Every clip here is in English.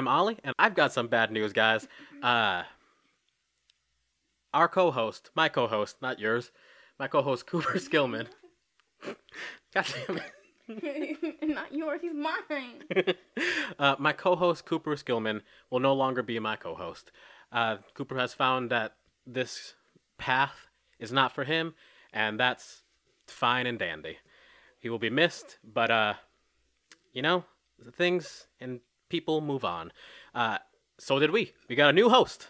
I'm Ollie, and I've got some bad news, guys. Uh, our co-host, my co-host, not yours, my co-host Cooper Skillman. God damn it. Not yours, he's mine. uh, my co-host Cooper Skillman will no longer be my co-host. Uh, Cooper has found that this path is not for him, and that's fine and dandy. He will be missed, but uh, you know, things and people move on. Uh, so did we. We got a new host.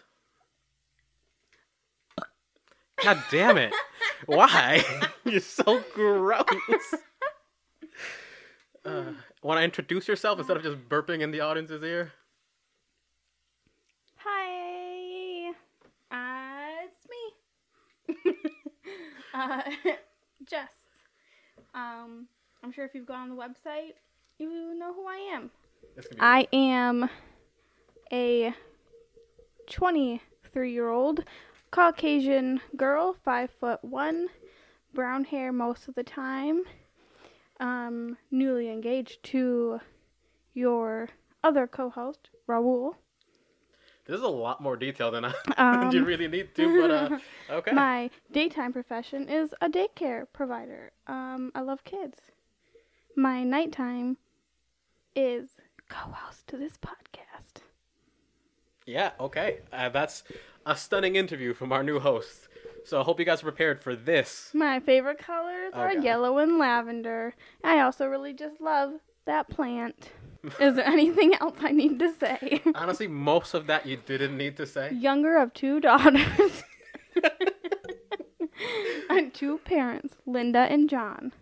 God damn it! Why? You're so gross. Uh, Want to introduce yourself instead of just burping in the audience's ear? Hi, uh, it's me. uh, Jess. Um, I'm sure if you've gone on the website, you know who I am. This could be- I am a 23 year old Caucasian girl, five foot one, brown hair most of the time, um, newly engaged to your other co host, Raul. This is a lot more detail than I Um, you really need to, but uh, okay. My daytime profession is a daycare provider. Um, I love kids. My nighttime is co-host to this podcast. Yeah, okay. Uh, that's a stunning interview from our new host. So I hope you guys are prepared for this. My favorite colors are yellow and lavender. I also really just love that plant. Is there anything else I need to say? Honestly, most of that you didn't need to say. Younger of two daughters. and two parents, Linda and John.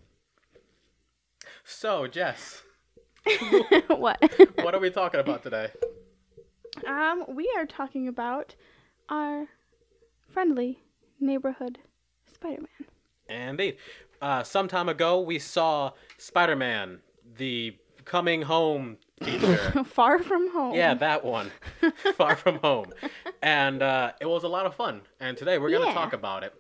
So, Jess, what? what are we talking about today? Um, we are talking about our friendly neighborhood Spider-Man. Indeed. Uh, some time ago, we saw Spider Man, the coming home teacher. Far from home. yeah, that one. Far from home. And uh, it was a lot of fun. And today we're going to Yeah. talk about it.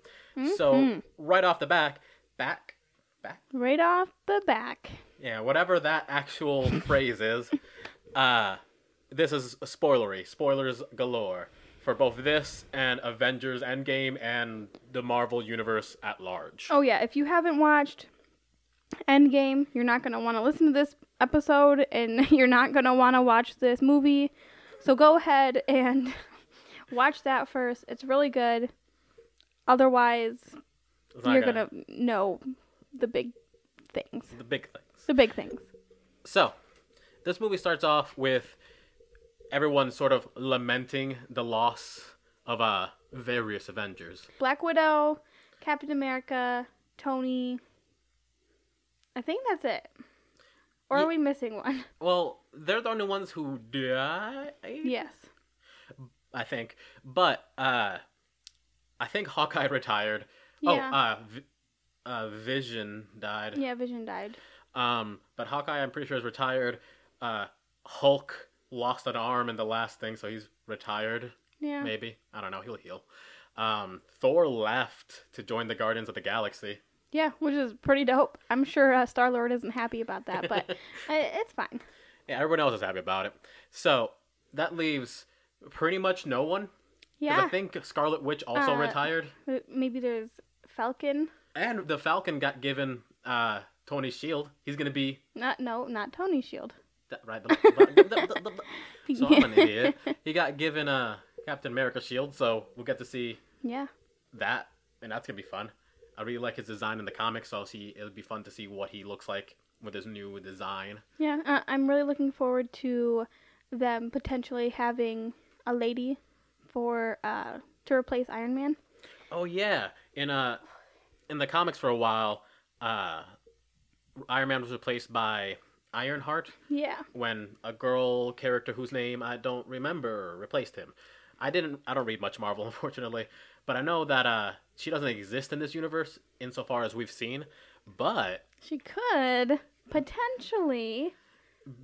So, right off the back, back, back, Right off the back. Yeah, whatever that actual phrase is, uh, this is spoilery. Spoilers galore for both this and Avengers Endgame and the Marvel Universe at large. Oh yeah, if you haven't watched Endgame, you're not gonna want to listen to this episode, and you're not gonna want to watch this movie. So go ahead and watch that first. It's really good. Otherwise, you're gonna know the big things. the big things. The big things. So, this movie starts off with everyone sort of lamenting the loss of uh various Avengers. Black Widow, Captain America, Tony. I think that's it. Or Ye- are we missing one? Well, they're the only ones who died. yes. I think. But uh I think Hawkeye retired. Yeah. Oh, uh, v- uh Vision died. Yeah, Vision died. Um but Hawkeye I'm pretty sure is retired. Uh Hulk lost an arm in the last thing, so he's retired Yeah. maybe. I don't know, he'll heal. Um Thor left to join the Guardians of the Galaxy. Yeah, which is pretty dope. I'm sure uh, Star Lord isn't happy about that, but uh, it's fine. Yeah, everyone else is happy about it. So, that leaves pretty much no one. Yeah. I think Scarlet Witch also Uh, retired. Maybe there's Falcon. And the Falcon got given uh Tony's shield. He's gonna be Not no, not Tony Shield. that right. The, the- the- so I'm an idiot. He got given a Captain America shield, so we'll get to see Yeah. that, and that's gonna be fun. I really like his design in the comics, so I'll see it'll be fun to see what he looks like with his new design. Yeah, uh, I'm really looking forward to them potentially having a lady for uh to replace Iron Man. Oh yeah, in uh in the comics for a while, uh Iron Man was replaced by Ironheart. Yeah. when a girl character whose name I don't remember replaced him. I didn't I don't read much Marvel unfortunately, but I know that uh she doesn't exist in this universe insofar as we've seen, but She could potentially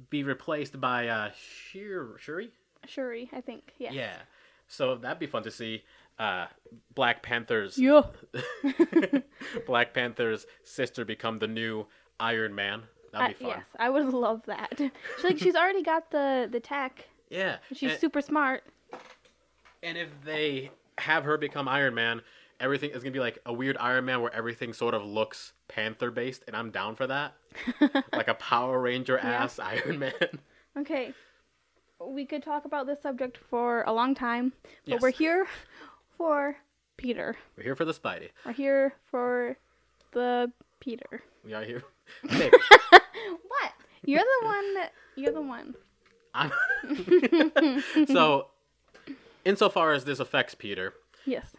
be replaced by uh Shir- Shuri? Shuri, I think. Yes. Yeah. So that'd be fun to see uh Black Panther's Yeah. Black Panther's sister become the new Iron Man. That'd be fun. yes, I would love that. She's like she's already got the the tech. Yeah. She's and, super smart. and if they have her become Iron Man, everything is gonna be like a weird Iron Man where everything sort of looks Panther based, and I'm down for that. like a Power Ranger ass Iron Man. Okay. We could talk about this subject for a long time, but Yes. we're here for Peter. We're here for the Spidey. We're here for the Peter. We are here. What? You're the one that you're the one. So, insofar as this affects Peter, Yes.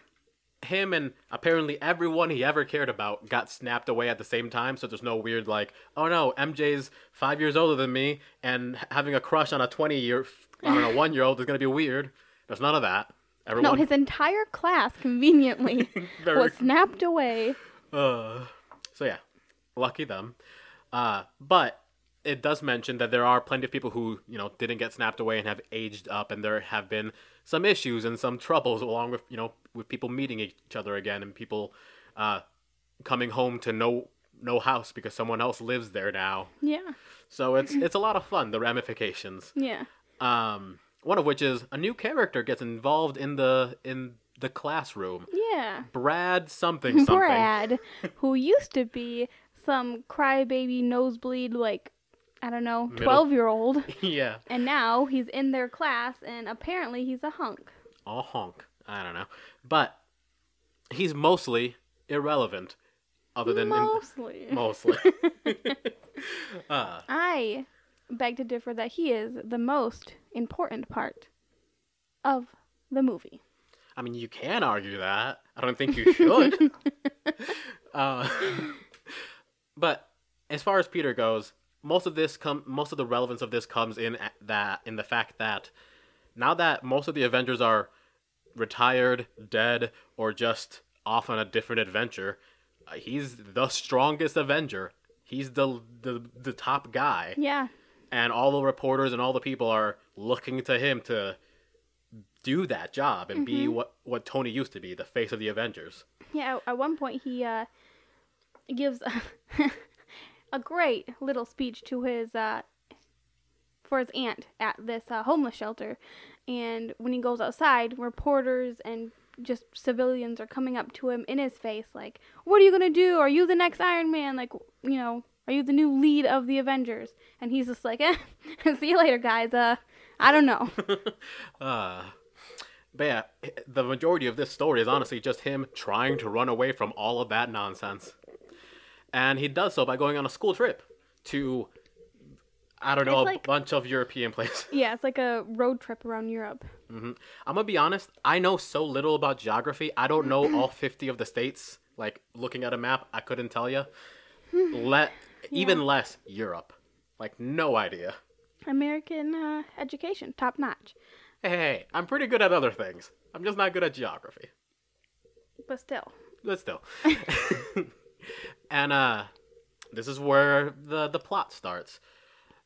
him and apparently everyone he ever cared about got snapped away at the same time. So there's no weird like, oh no, MJ's five years older than me, and having a crush on a twenty year, I don't know, one year old is gonna be weird. There's none of that. Everyone... No, his entire class conveniently was snapped away. Uh, so yeah, lucky them. Uh, but it does mention that there are plenty of people who you know didn't get snapped away and have aged up, and there have been some issues and some troubles along with you know with people meeting each other again and people uh, coming home to no no house because someone else lives there now. Yeah. So it's it's a lot of fun. The ramifications. Yeah. Um, one of which is a new character gets involved in the in the classroom. Yeah. Brad something something. Brad, who used to be some crybaby nosebleed like I don't know, Middle- 12 year old. yeah. And now he's in their class, and apparently he's a hunk. a honk. I don't know, but he's mostly irrelevant, other than in- Mostly. mostly. uh, I beg to differ that he is the most important part of the movie. I mean, you can argue that. I don't think you should. uh, but as far as Peter goes, most of this come most of the relevance of this comes in at that in the fact that now that most of the Avengers are retired, dead, or just off on a different adventure, uh, he's the strongest Avenger. He's the the the top guy. Yeah. and all the reporters and all the people are looking to him to do that job and be what what Tony used to be, the face of the Avengers. Yeah, at one point he uh, gives a, a great little speech to his uh, for his aunt at this uh, homeless shelter, and when he goes outside, reporters and just civilians are coming up to him in his face like, "What are you gonna do? Are you the next Iron Man? Like, you know, are you the new lead of the Avengers?" And he's just like, eh, "See you later, guys. Uh, I don't know." Uh, but yeah, the majority of this story is honestly just him trying to run away from all of that nonsense. And he does so by going on a school trip to, I don't know, It's a like- bunch of European places. yeah, it's like a road trip around Europe. I'm gonna be honest, I know so little about geography. I don't know all 50 of the states. Like, looking at a map, I couldn't tell you. Let, even less Europe. Like, no idea. American uh, education, top notch. Hey, hey, I'm pretty good at other things. I'm just not good at geography. But still. But still. and uh this is where the the plot starts.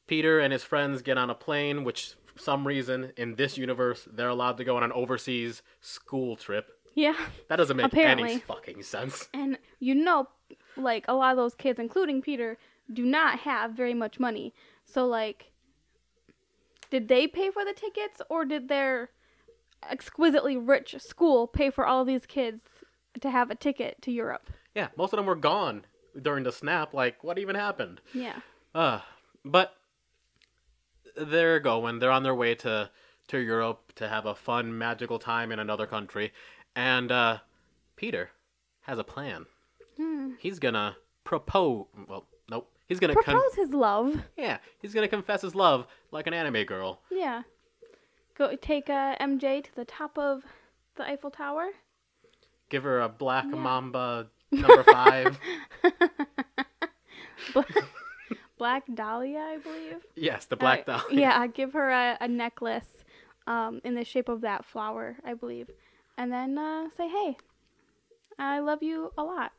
Peter and his friends get on a plane, which for some reason in this universe they're allowed to go on an overseas school trip. Yeah. That doesn't make Apparently. any fucking sense. And you know, like a lot of those kids, including Peter, do not have very much money. So, like, did they pay for the tickets or did their exquisitely rich school pay for all these kids to have a ticket to Europe? Yeah, most of them were gone during the snap. Like, what even happened? Yeah. Uh, but they're going. They're on their way to to Europe to have a fun, magical time in another country, and uh, Peter has a plan. Hmm. He's gonna propose. Well, nope. He's gonna con- Propose his love. yeah. He's gonna confess his love like an anime girl. Yeah. Go take uh, MJ to the top of the Eiffel Tower. Give her a black Yeah. mamba number five. Black Dahlia, I believe. yes, the black Uh, doll. Yeah, give her a, a necklace um, in the shape of that flower, I believe. And then uh, say, hey, I love you a lot.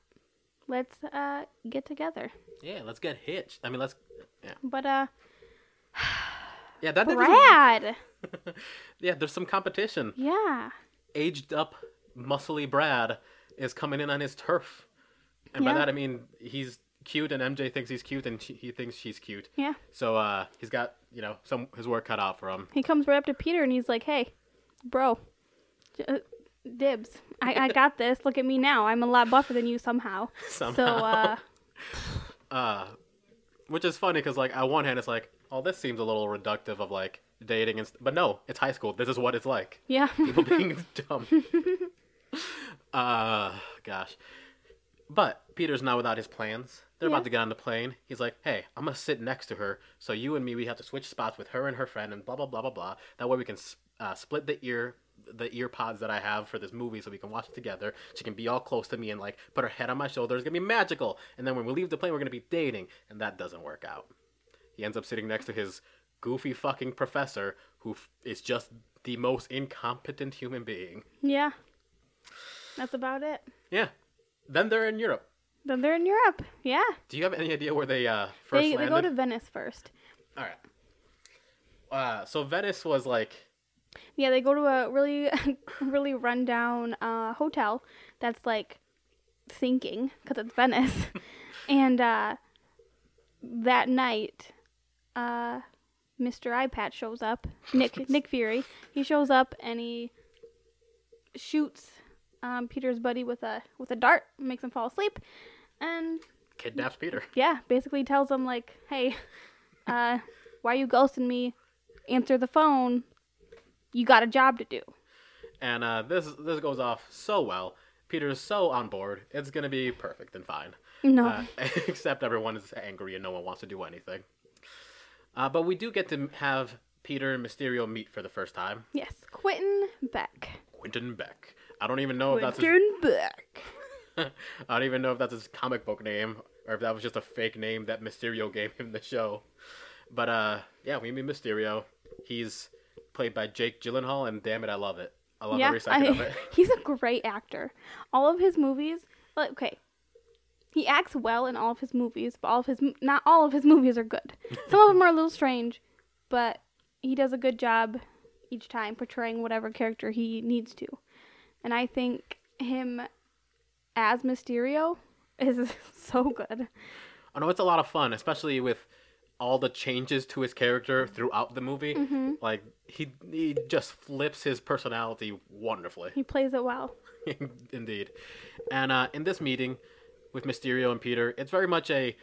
Let's uh, get together. Yeah. Let's get hitched. I mean, let's. Yeah. But, uh, Yeah, that doesn't- Brad! Yeah, there's some competition. Yeah. aged up, muscly Brad is coming in on his turf. And by that I mean he's cute, and MJ thinks he's cute, and she, he thinks she's cute. Yeah. So uh, he's got you know some his work cut out for him. He comes right up to Peter and he's like, "Hey, bro, j- uh, dibs. I, I got this. Look at me now. I'm a lot buffer than you somehow." Somehow. So, uh, uh, which is funny because like on one hand it's like, oh, this seems a little reductive of like dating and, st- but no, it's high school. This is what it's like. yeah. People being dumb. Uh, gosh. But Peter's not without his plans. They're Yeah. about to get on the plane. He's like, hey, I'm gonna sit next to her. So you and me, we have to switch spots with her and her friend, and blah blah blah blah blah. That way we can uh, split the ear, the ear pods that I have for this movie, so we can watch it together. She can be all close to me and like put her head on my shoulder. It's gonna be magical. And then when we leave the plane, we're gonna be dating, and that doesn't work out. He ends up sitting next to his goofy fucking professor, who f- is just the most incompetent human being. yeah. That's about it. Yeah. Then they're in Europe. Then they're in Europe. Yeah. Do you have any idea where they uh, first They, they go to Venice first. All right. Uh, so Venice was like, Yeah, they go to a really, really rundown uh, hotel that's like sinking because it's Venice. and uh, that night, uh, Mr. Eyepatch shows up. Nick Nick Fury. He shows up and he shoots um, Peter's buddy with a with a dart, makes him fall asleep, and kidnaps Peter. yeah, basically tells him like, "Hey, uh, why you ghosting me? Answer the phone. You got a job to do." And uh, this this goes off so well. Peter's so on board. It's gonna be perfect and fine. No. Uh, except everyone is angry and no one wants to do anything. Uh, but we do get to have Peter and Mysterio meet for the first time. yes, Quentin Beck. Quentin Beck. I don't even know if that's his, I don't even know if that's his comic book name or if that was just a fake name that Mysterio gave him in the show. But uh, yeah, we meet Mysterio. He's played by Jake Gyllenhaal, and damn it, I love it. I love yeah, every second I- of it. he's a great actor. All of his movies, like okay, he acts well in all of his movies, but all of his not all of his movies are good. Some of them are a little strange, but he does a good job each time portraying whatever character he needs to. And I think him as Mysterio is so good. I know it's a lot of fun, especially with all the changes to his character throughout the movie. Mm-hmm. Like he he just flips his personality wonderfully, He plays it well. indeed. And uh, in this meeting with Mysterio and Peter, it's very much a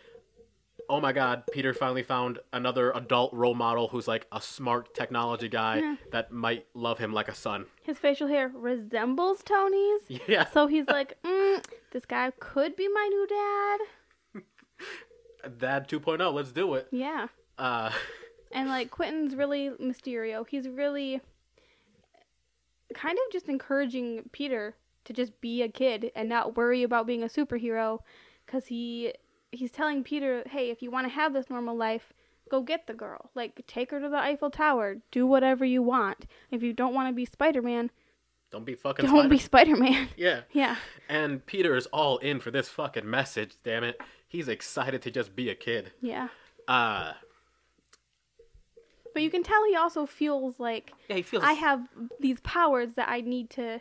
oh my god, Peter finally found another adult role model who's like a smart technology guy Yeah. that might love him like a son. His facial hair resembles Tony's. Yeah, So he's like, mm, this guy could be my new dad. Dad 2.0, let's do it. Yeah. Uh, And like Quentin's really Mysterio. He's really kind of just encouraging Peter to just be a kid and not worry about being a superhero cuz he he's telling Peter, "Hey, if you want to have this normal life, go get the girl. Like take her to the Eiffel Tower. Do whatever you want. If you don't want to be Spider-Man, don't be fucking don't Spider- be Spider-Man." Yeah. yeah. And Peter is all in for this fucking message, damn it. He's excited to just be a kid. Yeah. Uh But you can tell he also feels like yeah, he feels I have these powers that I need to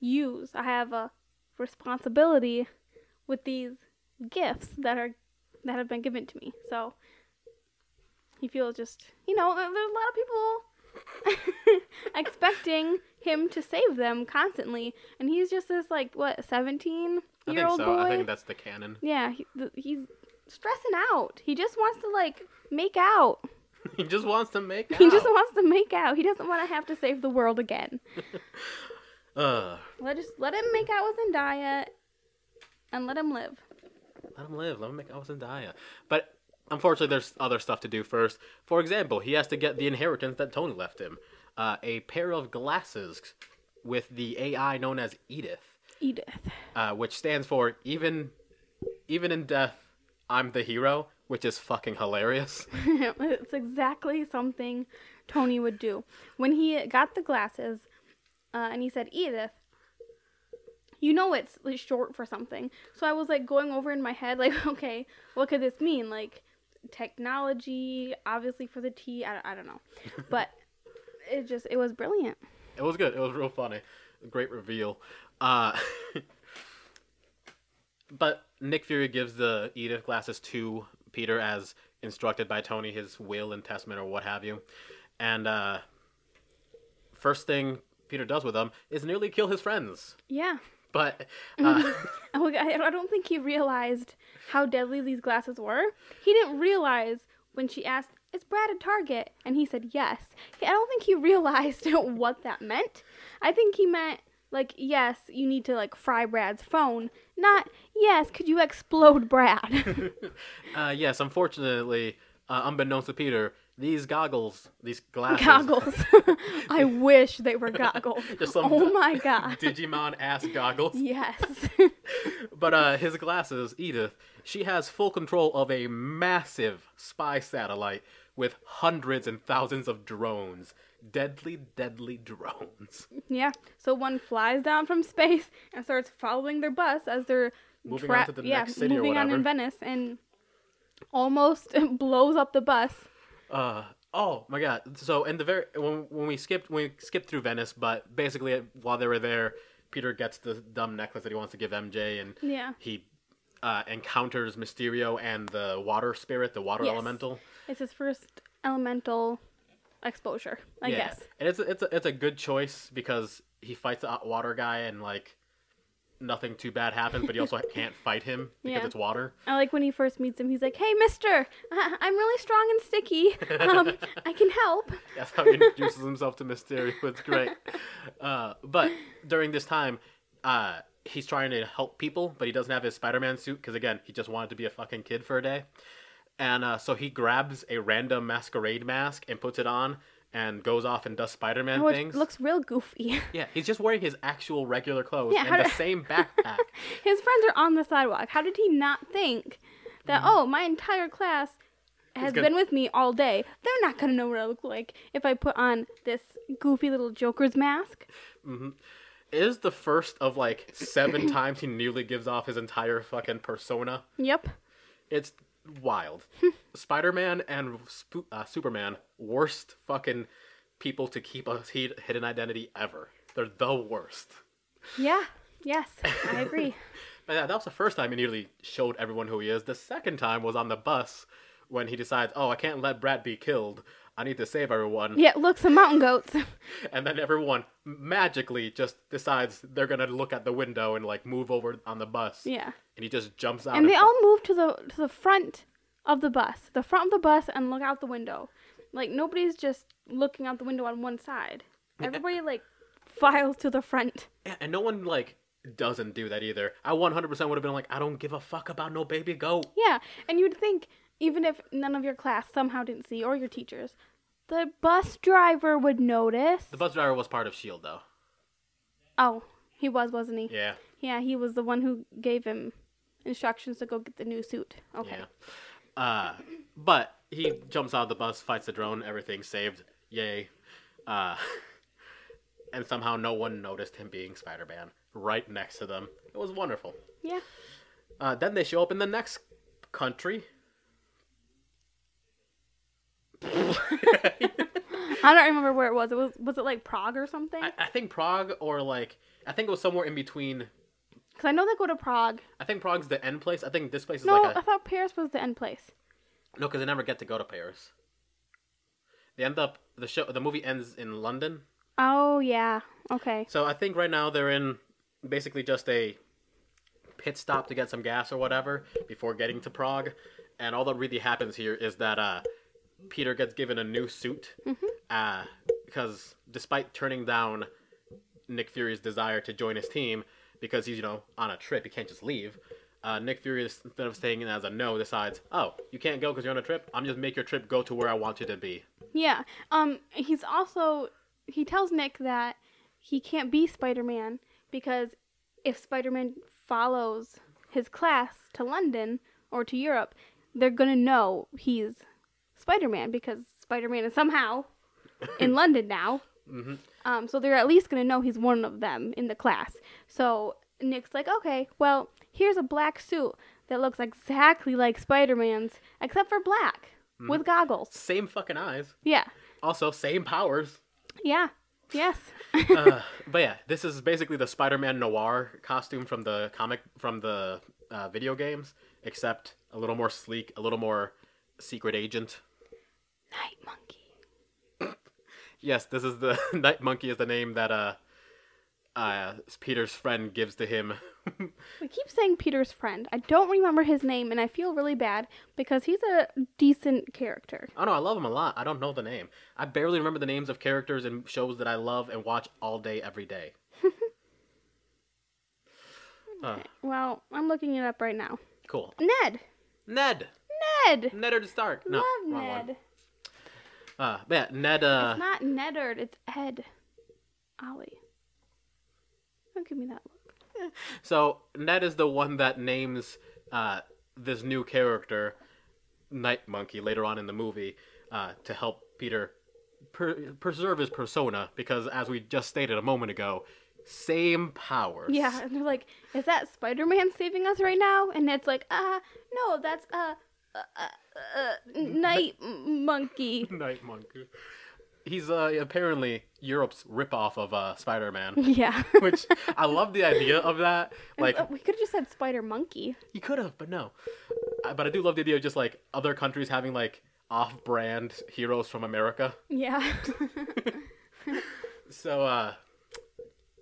use. I have a responsibility with these gifts that are that have been given to me. So he feels just, you know, there's a lot of people expecting him to save them constantly, and he's just this like what 17 I year old so. boy. I think that's the canon. yeah, he, th- he's stressing out. He just wants to like make out. he just wants to make out. He just wants to make out. He doesn't want to have to save the world again. uh, Let just let him make out with Zendaya, and let him live. Let him live. Let him make with Zendaya. But unfortunately, there's other stuff to do first. For example, he has to get the inheritance that Tony left him. Uh, a pair of glasses with the AI known as Edith, Edith. uh, which stands for even, even in death, I'm the hero, which is fucking hilarious. it's exactly something Tony would do. When he got the glasses, uh, and he said Edith. You know it's like, short for something. So I was like going over in my head, like, okay, what could this mean? Like technology, obviously for the T. I, I don't know, but it just it was brilliant. It was good. It was real funny. Great reveal. Uh, but Nick Fury gives the Edith glasses to Peter as instructed by Tony, his will and testament or what have you. And uh, first thing Peter does with them is nearly kill his friends. Yeah. But uh, I I don't think he realized how deadly these glasses were. He didn't realize when she asked, "Is Brad a Target?" and he said yes. I don't think he realized what that meant. I think he meant like, yes, you need to like fry Brad's phone, not yes, could you explode Brad? uh, yes, unfortunately, uh, unbeknownst to Peter, these goggles, these glasses, goggles. I wish they were goggles. Just some oh my god. Digimon ass goggles. yes. But uh, his glasses, Edith, she has full control of a massive spy satellite with hundreds and thousands of drones. Deadly, deadly drones. yeah. So one flies down from space and starts following their bus as they're Moving tra- on to the yeah, next city or moving on in Venice and almost blows up the bus. Uh, oh my god. So in the very when when we skipped when we skipped through Venice, but basically while they were there, Peter gets the dumb necklace that he wants to give MJ, and Yeah. he uh, encounters Mysterio and the water spirit, the water Yes. elemental. It's his first elemental exposure, I yeah. guess. And it's a, it's a, it's a good choice because he fights the water guy and like nothing too bad happens, but he also can't fight him because Yeah. it's water. I like when he first meets him. He's like, "Hey, Mister, I- I'm really strong and sticky. Um, I can help." That's how he introduces himself to Mysterio. It's great. Uh, but during this time, uh, he's trying to help people, but he doesn't have his Spider-Man suit because again, he just wanted to be a fucking kid for a day. And uh, so he grabs a random masquerade mask and puts it on and goes off and does Spider-Man Oh, things. looks real goofy. Yeah, he's just wearing his actual regular clothes Yeah, and the do- same backpack. His friends are on the sidewalk. How did he not think that? Mm. Oh, my entire class has gonna- been with me all day. They're not gonna know what I look like if I put on this goofy little Joker's mask. It is the first of like seven times he nearly gives off his entire fucking persona. Yep. It's wild. Spider-Man and Sp- uh, Superman, worst fucking people to keep a hid- hidden identity ever. They're the worst. Yeah. Yes, I agree. But yeah, that was the first time he nearly showed everyone who he is. The second time was on the bus when he decides, oh, I can't let Brad be killed. I need to save everyone. yeah. Look, some mountain goats. And then everyone magically just decides they're gonna look at the window and like move over on the bus. yeah. And he just jumps out. And they all move to the to the front of the bus, the front of the bus, and look out the window. Like nobody's just looking out the window on one side. Everybody like files to the front. Yeah, and no one like doesn't do that either. I 100% would have been like, I don't give a fuck about no baby goat. Yeah, and you'd think even if none of your class somehow didn't see or your teachers, the bus driver would notice. The bus driver was part of Shield though. Oh, he was, wasn't he? Yeah. Yeah, he was the one who gave him instructions to go get the new suit. Okay. Yeah. Uh, but he jumps out of the bus, fights the drone, everything's saved. Yay. Uh, and somehow no one noticed him being Spider-Man right next to them. It was wonderful. Yeah. Uh, then they show up in the next country. I don't remember where it was. It was was it like Prague or something? I, I think Prague or like I think it was somewhere in between. Because I know they go to Prague. I think Prague's the end place. I think this place is No, like a I thought Paris was the end place. no, because they never get to go to Paris. They end up the show. The movie ends in London. Oh yeah. Okay. So I think right now they're in basically just a pit stop to get some gas or whatever before getting to Prague. And all that really happens here is that uh, Peter gets given a new suit uh, because despite turning down Nick Fury's desire to join his team because he's you know on a trip, he can't just leave. Uh, Nick Fury, instead of staying in as a no, decides, oh, you can't go because you're on a trip. I'm just make your trip go to where I want you to be. Yeah. Um. He's also he tells Nick that he can't be Spider Man because if Spider Man follows his class to London or to Europe, they're gonna know he's Spider Man because Spider Man is somehow in London now. Mhm. Um. So they're at least gonna know he's one of them in the class. So Nick's like, okay, well, here's a black suit that looks exactly like Spider Man's, except for black with goggles. Same fucking eyes. Yeah. Also, same powers. Yeah. Yes. uh, but yeah, this is basically the Spider-Man noir costume from the comic from the uh, video games, except a little more sleek, a little more secret agent. Night Monkey. Yes, this is the Night Monkey is the name that uh, uh, Peter's friend gives to him. We keep saying Peter's friend. I don't remember his name, and I feel really bad because he's a decent character. oh no, I love him a lot. I don't know the name. I barely remember the names of characters in shows that I love and watch all day, every day. uh, Well, I'm looking it up right now. cool. Ned. Ned. Ned. Ned or Stark. No, Love wrong one. Uh, but yeah, Ned. Uh, It's not Neddard. It's Ed. Ollie. Don't give me that look. So Ned is the one that names uh, this new character, Night Monkey, later on in the movie, uh, to help Peter per- preserve his persona. Because as we just stated a moment ago, same powers. Yeah, and they're like, "Is that Spider-Man saving us right now?" And Ned's like, "Uh, no, that's uh, uh, uh, uh Night Monkey." Night Monkey. He's uh, apparently Europe's ripoff of uh, Spider-Man, Yeah. which I love the idea of that. Like Uh, we could have just said Spider Monkey. You could have, but no. Uh, But I do love the idea of just like other countries having like off-brand heroes from America. Yeah. So uh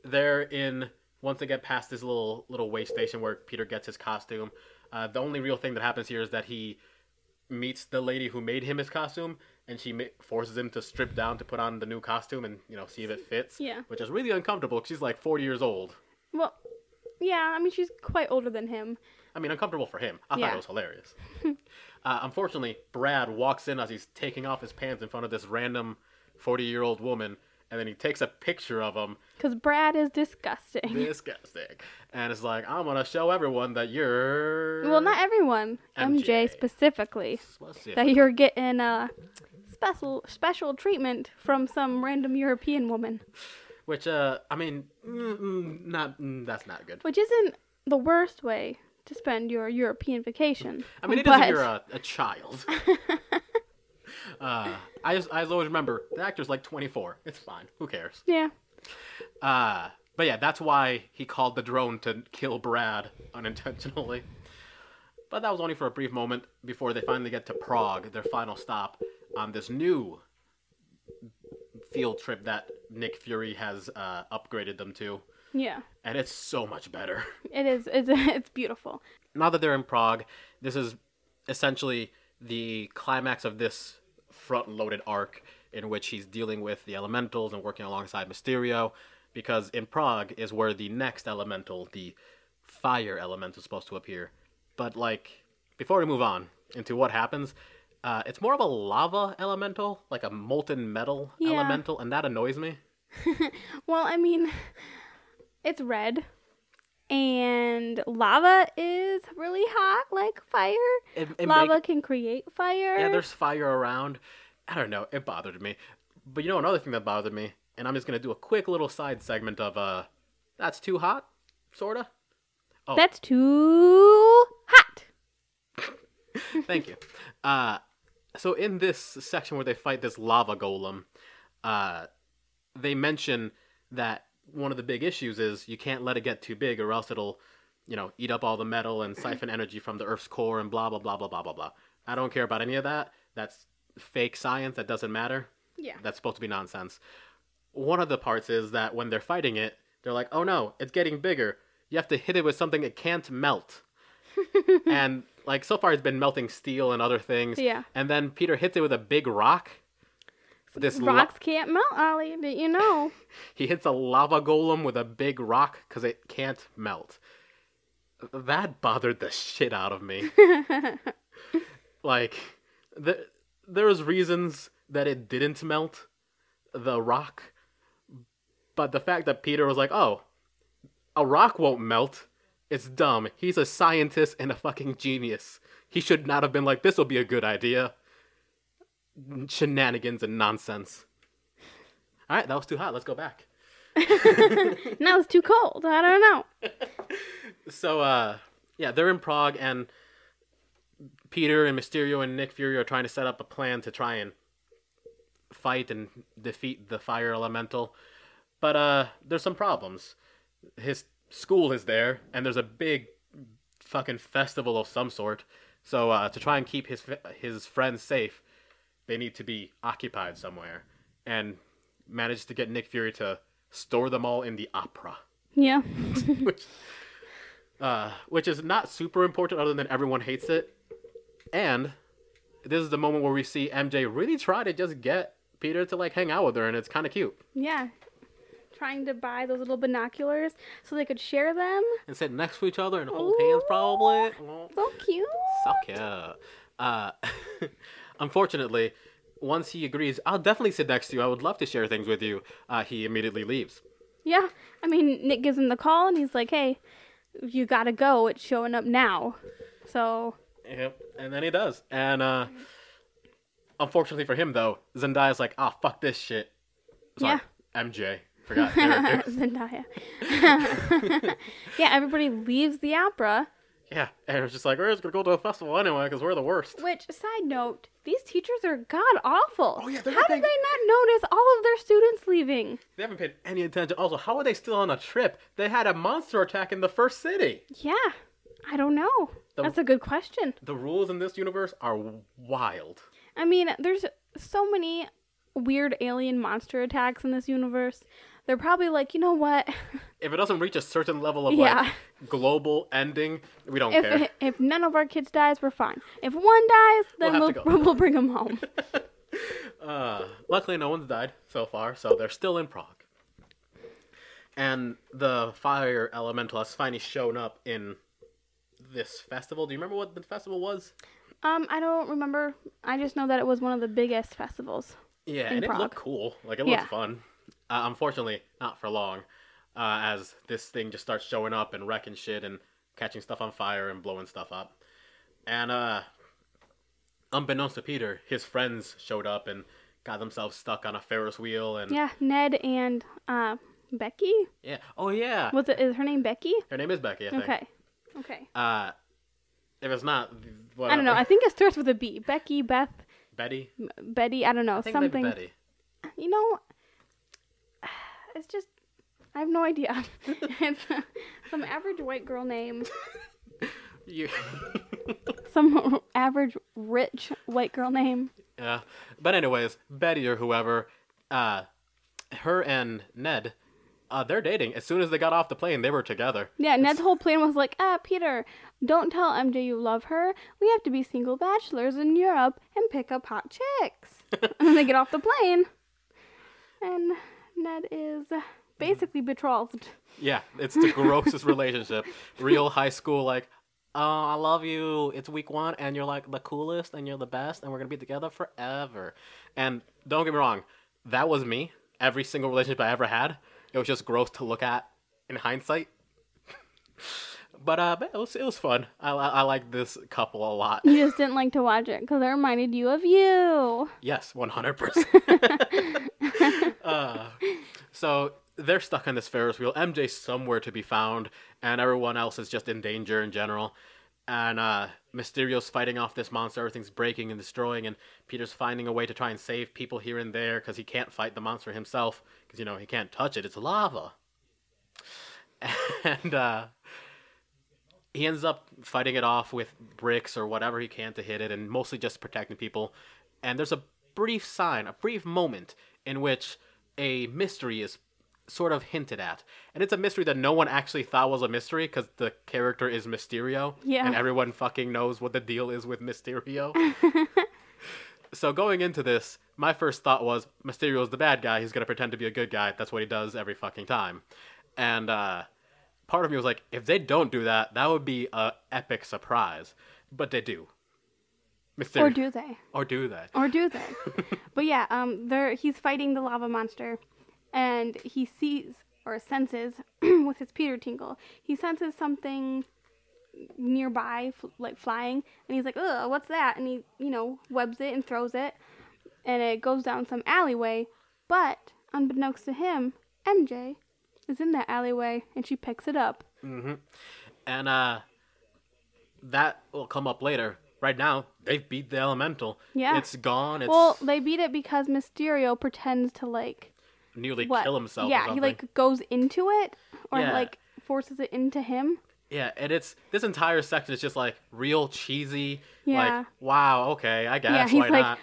they're in once they get past this little little way station where Peter gets his costume. Uh, the only real thing that happens here is that he meets the lady who made him his costume, and she ma- forces him to strip down to put on the new costume and you know see if it fits. Yeah. Which is really uncomfortable because she's like forty years old. well, yeah. I mean, she's quite older than him. I mean, uncomfortable for him. I thought it was hilarious. uh, unfortunately, Brad walks in as he's taking off his pants in front of this random 40 year old woman, and then he takes a picture of him. Cause Brad is disgusting. Disgusting. And it's like, I'm going to show everyone that you're. Well, not everyone. MJ. MJ, specifically. It? That you're getting uh special special treatment from some random European woman, Which, uh, I mean, mm, mm, not mm, that's not good. which isn't the worst way to spend your European vacation. I mean, it is if but- you're a, a child. uh, I, just, I always remember the actor's like 24. It's fine. Who cares? Yeah. Uh, but yeah, that's why he called the drone to kill Brad unintentionally. But that was only for a brief moment before they finally get to Prague, their final stop on this new field trip that Nick Fury has uh, upgraded them to. Yeah. And it's so much better. It is. It's it's beautiful. now that they're in Prague, this is essentially the climax of this front loaded arc in which he's dealing with the elementals and working alongside Mysterio. Because in Prague is where the next elemental, the fire elemental, is supposed to appear. But, like, before we move on into what happens, uh, it's more of a lava elemental, like a molten metal Yeah. elemental, and that annoys me. Well, I mean, it's red, and lava is really hot, like fire. It, it lava make- can create fire. Yeah, there's fire around. I don't know. It bothered me. But you know another thing that bothered me, and I'm just gonna do a quick little side segment of uh, that's too hot, sorta. Oh. That's too hot. Thank you. Uh, so in this section where they fight this lava golem, uh, they mention that one of the big issues is you can't let it get too big, or else it'll, you know, eat up all the metal and siphon energy from the Earth's core and blah blah blah blah blah blah blah. I don't care about any of that. That's fake science. That doesn't matter. Yeah. That's supposed to be nonsense. One of the parts is that when they're fighting it, they're like, "Oh no, it's getting bigger. You have to hit it with something it can't melt." and like so far, it's been melting steel and other things. Yeah. And then Peter hits it with a big rock. This lo- Rocks can't melt, Ollie. Did you know? he hits a lava golem with a big rock because it can't melt. That bothered the shit out of me. like, the, there's reasons that it didn't melt the rock, but the fact that Peter was like, "Oh, a rock won't melt," it's dumb. He's a scientist and a fucking genius. He should not have been like, "This will be a good idea." Shenanigans and nonsense. All right, that was too hot. Let's go back. now it's too cold. I don't know. So, uh, yeah, they're in Prague, and Peter and Mysterio and Nick Fury are trying to set up a plan to try and fight and defeat the fire elemental. But uh, there's some problems. His school is there, and there's a big fucking festival of some sort. So uh, to try and keep his his friends safe, they need to be occupied somewhere, and managed to get Nick Fury to store them all in the opera, Yeah. which uh, which is not super important other than everyone hates it. And this is the moment where we see MJ really try to just get Peter to like hang out with her, and it's kind of cute. yeah. Trying to buy those little binoculars so they could share them. And sit next to each other and hold hands, probably. So cute. So cute. Uh, unfortunately, once he agrees, I'll definitely sit next to you. I would love to share things with you. Uh, he immediately leaves. Yeah. I mean, Nick gives him the call and he's like, hey, you gotta go. It's showing up now. So, Yep, and then he does. And uh, unfortunately for him, though, Zendaya's like, "Ah, fuck this shit." Sorry, MJ. Forgot. Zendaya. yeah, everybody leaves the opera. yeah, and it's just like we're just gonna go to a festival anyway because we're the worst. Which, side note, these teachers are god awful. Oh, yeah, How not did they not notice all of their students leaving? They haven't paid any attention. Also, how are they still on a trip? They had a monster attack in the first city. Yeah, I don't know. The- That's a good question. The rules in this universe are wild. I mean, there's so many weird alien monster attacks in this universe. They're probably like, you know what? If it doesn't reach a certain level of Yeah. like global ending, we don't if care. if none of our kids dies, we're fine. If one dies, then We'll we'll have to go. we'll bring them home. Uh, luckily, no one's died so far, so they're still in Prague. And the fire elemental has finally shown up in this festival. Do you remember what the festival was? um, I don't remember. I just know that it was one of the biggest festivals. Yeah, and it looked cool. Like it Yeah. looked fun. Uh, unfortunately, not for long, uh, as this thing just starts showing up and wrecking shit and catching stuff on fire and blowing stuff up. And uh, unbeknownst to Peter, his friends showed up and got themselves stuck on a Ferris wheel. And Yeah, Ned and uh, Becky. yeah. oh yeah, Was it? Is her name Becky? her name is Becky. I think. Okay. Okay. Uh, if it's not, whatever. I don't know. I think it starts with a B. Becky, Beth, Betty. M- Betty. I don't know. I think something. Betty. You know, it's just I have no idea. it's some average white girl name. You. Some average rich white girl name. yeah, but anyways, Betty or whoever, uh, her and Ned, uh, they're dating. As soon as they got off the plane, they were together. Yeah, Ned's whole plan was like, ah, Peter, don't tell MJ you love her. We have to be single bachelors in Europe and pick up hot chicks. and then they get off the plane, and Ned is basically betrothed. Yeah, it's the grossest relationship. Real high school, like, oh, I love you. It's week one, and you're like the coolest, and you're the best, and we're gonna be together forever. And don't get me wrong, that was me. Every single relationship I ever had, it was just gross to look at in hindsight. but uh, but it was it was fun. I I, I like this couple a lot. You just didn't like to watch it because it reminded you of you. Yes, one hundred percent. Uh, So they're stuck on this Ferris wheel. MJ's somewhere to be found, and everyone else is just in danger in general. And uh, Mysterio's fighting off this monster. Everything's breaking and destroying, and Peter's finding a way to try and save people here and there because he can't fight the monster himself because you know he can't touch it. It's lava. And uh, he ends up fighting it off with bricks or whatever he can to hit it, and mostly just protecting people. And there's a brief sign, a brief moment in which a mystery is sort of hinted at. And it's a mystery that no one actually thought was a mystery because the character is Mysterio. Yeah. And everyone fucking knows what the deal is with Mysterio. so going into this, my first thought was Mysterio's the bad guy. He's going to pretend to be a good guy. That's what he does every fucking time. And uh, part of me was like, if they don't do that, that would be a epic surprise. But they do. Mysterio. Or do they? Or do they? Or do they? but yeah, um, there he's fighting the lava monster, and he sees or senses with his Peter tingle. He senses something nearby, f- like flying, and he's like, "Ugh, what's that?" And he, you know, webs it and throws it, and it goes down some alleyway. But unbeknownst to him, MJ is in that alleyway, and she picks it up. Mm-hmm. And uh, that will come up later. Right now, they've beat the elemental. Yeah. It's gone. It's Well, they beat it because Mysterio pretends to like nearly what? kill himself. or Yeah, he like goes into it or Yeah. like forces it into him. Yeah, and it's this entire section is just like real cheesy. Yeah. Like, wow, okay, I guess Yeah, he's why like, not?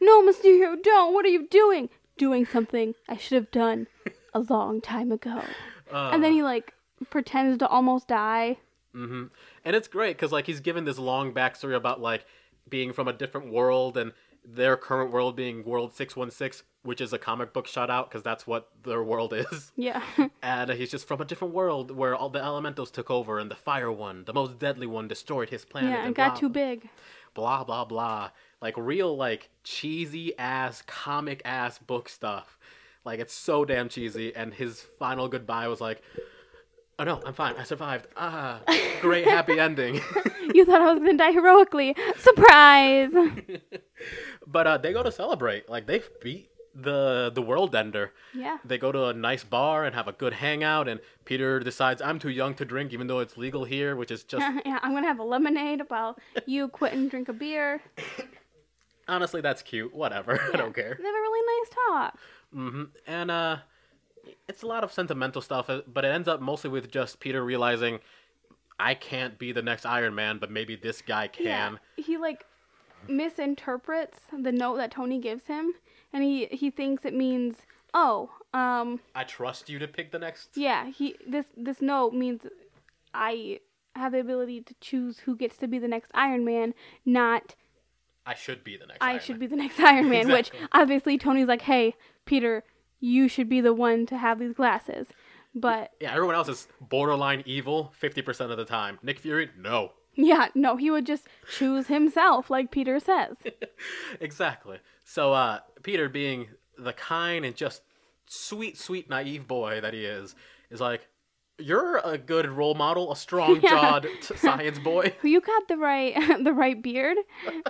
No, Mysterio, don't. What are you doing? Doing something I should have done a long time ago. Uh, and then he like pretends to almost die. hmm And it's great because like he's given this long backstory about like being from a different world and their current world being World Six One Six, which is a comic book shutout because that's what their world is. Yeah. And he's just from a different world where all the elementals took over and the fire one, the most deadly one, destroyed his planet. yeah, it and got blah, too big. blah blah blah like real like cheesy ass comic ass book stuff like it's so damn cheesy and his final goodbye was like oh no i'm fine i survived ah great happy ending You thought I was gonna die heroically. Surprise! but uh they go to celebrate like they beat the the world ender Yeah. they go to a nice bar and have a good hangout and peter decides i'm too young to drink even though it's legal here which is just yeah, I'm gonna have a lemonade while you quit and drink a beer. honestly that's cute whatever i don't care They have a really nice talk. hmm And uh, it's a lot of sentimental stuff, uh, but it ends up mostly with just Peter realizing, I can't be the next Iron Man, but maybe this guy can. Yeah. He like misinterprets the note that Tony gives him, and he he thinks it means, oh, um, I trust you to pick the next. yeah. He this this note means I have the ability to choose who gets to be the next Iron Man, not I should be the next. I Iron should Man. be the next Iron Man. Which obviously Tony's like, hey, Peter, you should be the one to have these glasses. But Yeah, everyone else is borderline evil fifty percent of the time. Nick Fury, no. yeah, no, he would just choose himself, like Peter says. exactly. So uh, Peter, being the kind and just sweet, sweet, naive boy that he is, is like, "You're a good role model, a strong-jawed t- science boy." You got the right the right beard.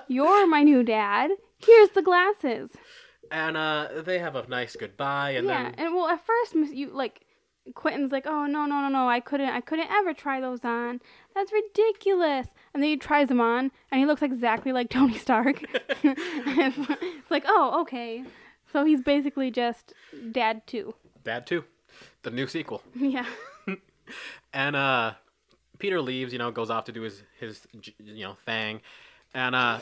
You're my new dad. Here's the glasses. And uh, they have a nice goodbye, and yeah, then and well, at first, you like Quentin's like, "Oh no, no, no, no! I couldn't, I couldn't ever try those on. That's ridiculous." And then he tries them on, and he looks exactly like Tony Stark. it's, like, "Oh, okay." So he's basically just dad too. Dad too, the new sequel. Yeah. And uh, Peter leaves, you know, goes off to do his his you know thing, and uh,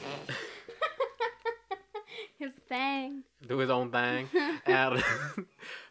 His thing. do his own thing, and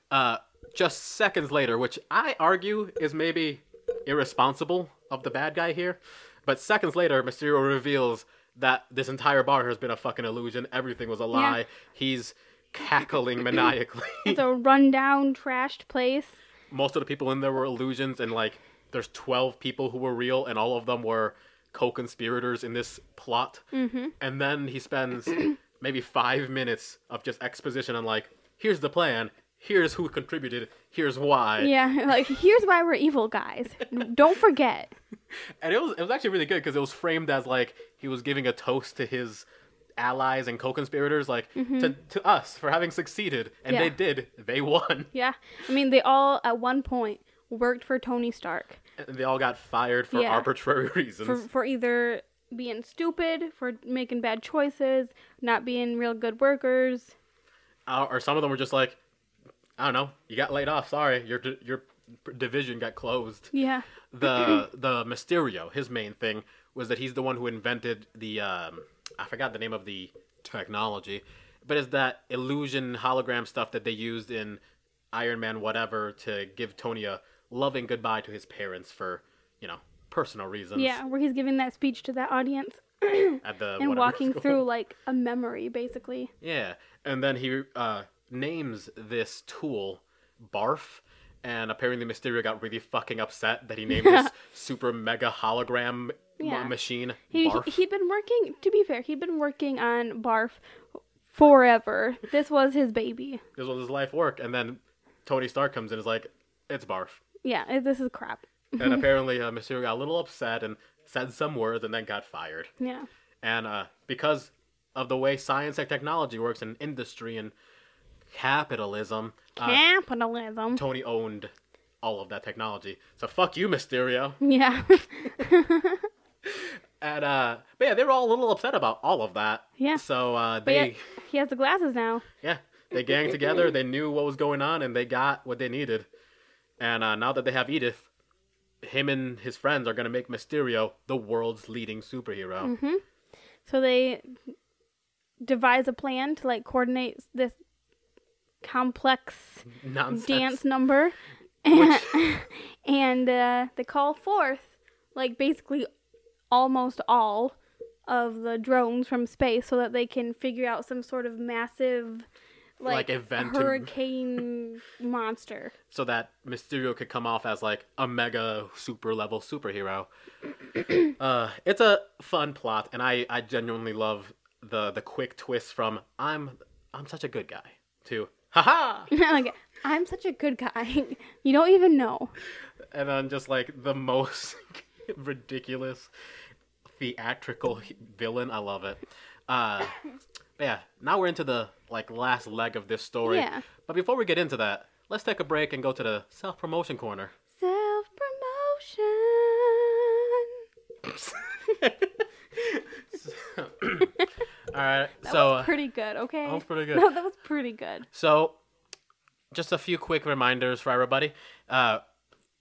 uh, just seconds later, which I argue is maybe irresponsible of the bad guy here, but seconds later, Mysterio reveals that this entire bar has been a fucking illusion. Everything was a lie. He's cackling maniacally. It's a rundown, trashed place. most of the people in there were illusions and like there's 12 people who were real and all of them were co-conspirators in this plot mm-hmm. and then he spends maybe five minutes of just exposition on like here's the plan here's who contributed here's why Yeah, like here's why we're evil guys. Don't forget. and it was it was actually really good because it was framed as like he was giving a toast to his allies and co-conspirators like to, to us for having succeeded and Mm-hmm. Yeah. they did they won Yeah. I mean, they all at one point worked for Tony Stark and they all got fired for Yeah. arbitrary reasons for for either being stupid, for making bad choices, not being real good workers. uh, or some of them were just like, I don't know, you got laid off. Sorry, your your division got closed. Yeah. The the Mysterio, his main thing was that he's the one who invented the um, I forgot the name of the technology, but it's that illusion hologram stuff that they used in Iron Man whatever to give Tony a loving goodbye to his parents for you know personal reasons. Yeah, where he's giving that speech to that audience At the and walking school. through like a memory, basically. Yeah, and then he uh, names this tool Barf, and apparently Mysterio got really fucking upset that he named this super mega hologram m- Yeah. machine He, Barf. he'd been working. To be fair, he'd been working on Barf forever. This was his baby. This was his life work, and then Tony Stark comes in and is like, "It's Barf," Yeah, it- this is crap. and apparently uh, Mysterio got a little upset and said some words and then got fired. Yeah. And uh, because of the way science and technology works in industry and capitalism, uh, Capitalism. Tony owned all of that technology. So fuck you, Mysterio. Yeah. And uh, but yeah, they were all a little upset about all of that. Yeah. So uh, they he has the glasses now. yeah they gang together. They knew what was going on, and they got what they needed. And uh, now that they have Edith, him and his friends are gonna make Mysterio the world's leading superhero. Mm-hmm. So they devise a plan to like coordinate this complex Nonsense. dance number, Which- and uh, they call forth like basically almost all of the drones from space so that they can figure out some sort of massive Like like, event hurricane monster. so that Mysterio could come off as like a mega super level superhero. uh, it's a fun plot, and I, I genuinely love the the quick twist from I'm I'm such a good guy to haha, like I'm such a good guy. You don't even know. and then just like the most ridiculous theatrical villain. I love it. Uh, but yeah, now we're into the like last leg of this story. Yeah. But before we get into that, let's take a break and go to the self promotion corner. Self promotion. All right. That so was uh, pretty good. Okay. that was pretty good. No, that was pretty good. So, just a few quick reminders for everybody. Uh,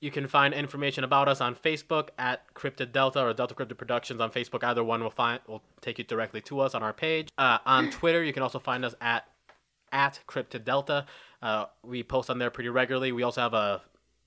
you can find information about us on Facebook at Cryptid Delta or Delta Cryptid Productions on Facebook. Either one will find will take you directly to us on our page. Uh, on Twitter, you can also find us at at Cryptid Delta. Uh, we post on there pretty regularly. We also have a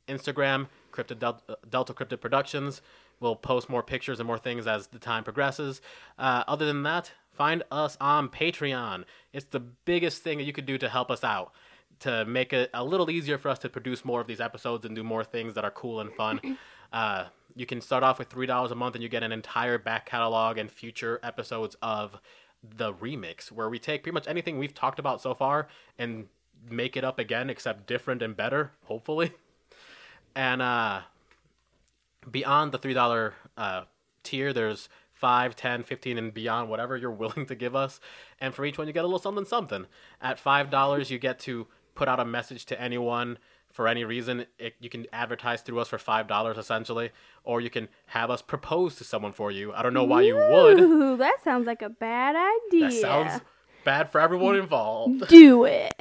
Instagram, Cryptid Delta, Delta Cryptid Productions. We'll post more pictures and more things as the time progresses. Uh, other than that, find us on Patreon. It's the biggest thing that you could do to help us out, to make it a little easier for us to produce more of these episodes and do more things that are cool and fun. Uh, you can start off with $3 a month and you get an entire back catalog and future episodes of the remix, where we take pretty much anything we've talked about so far and make it up again, except different and better, hopefully. And uh, beyond the $3 uh, tier, there's 5, 10, 15, and beyond, whatever you're willing to give us. And for each one, you get a little something, something. At $5, you get to put out a message to anyone for any reason. It, you can advertise through us for $5, essentially. Or you can have us propose to someone for you. I don't know why you would. That sounds like a bad idea. That sounds bad for everyone involved. Do it.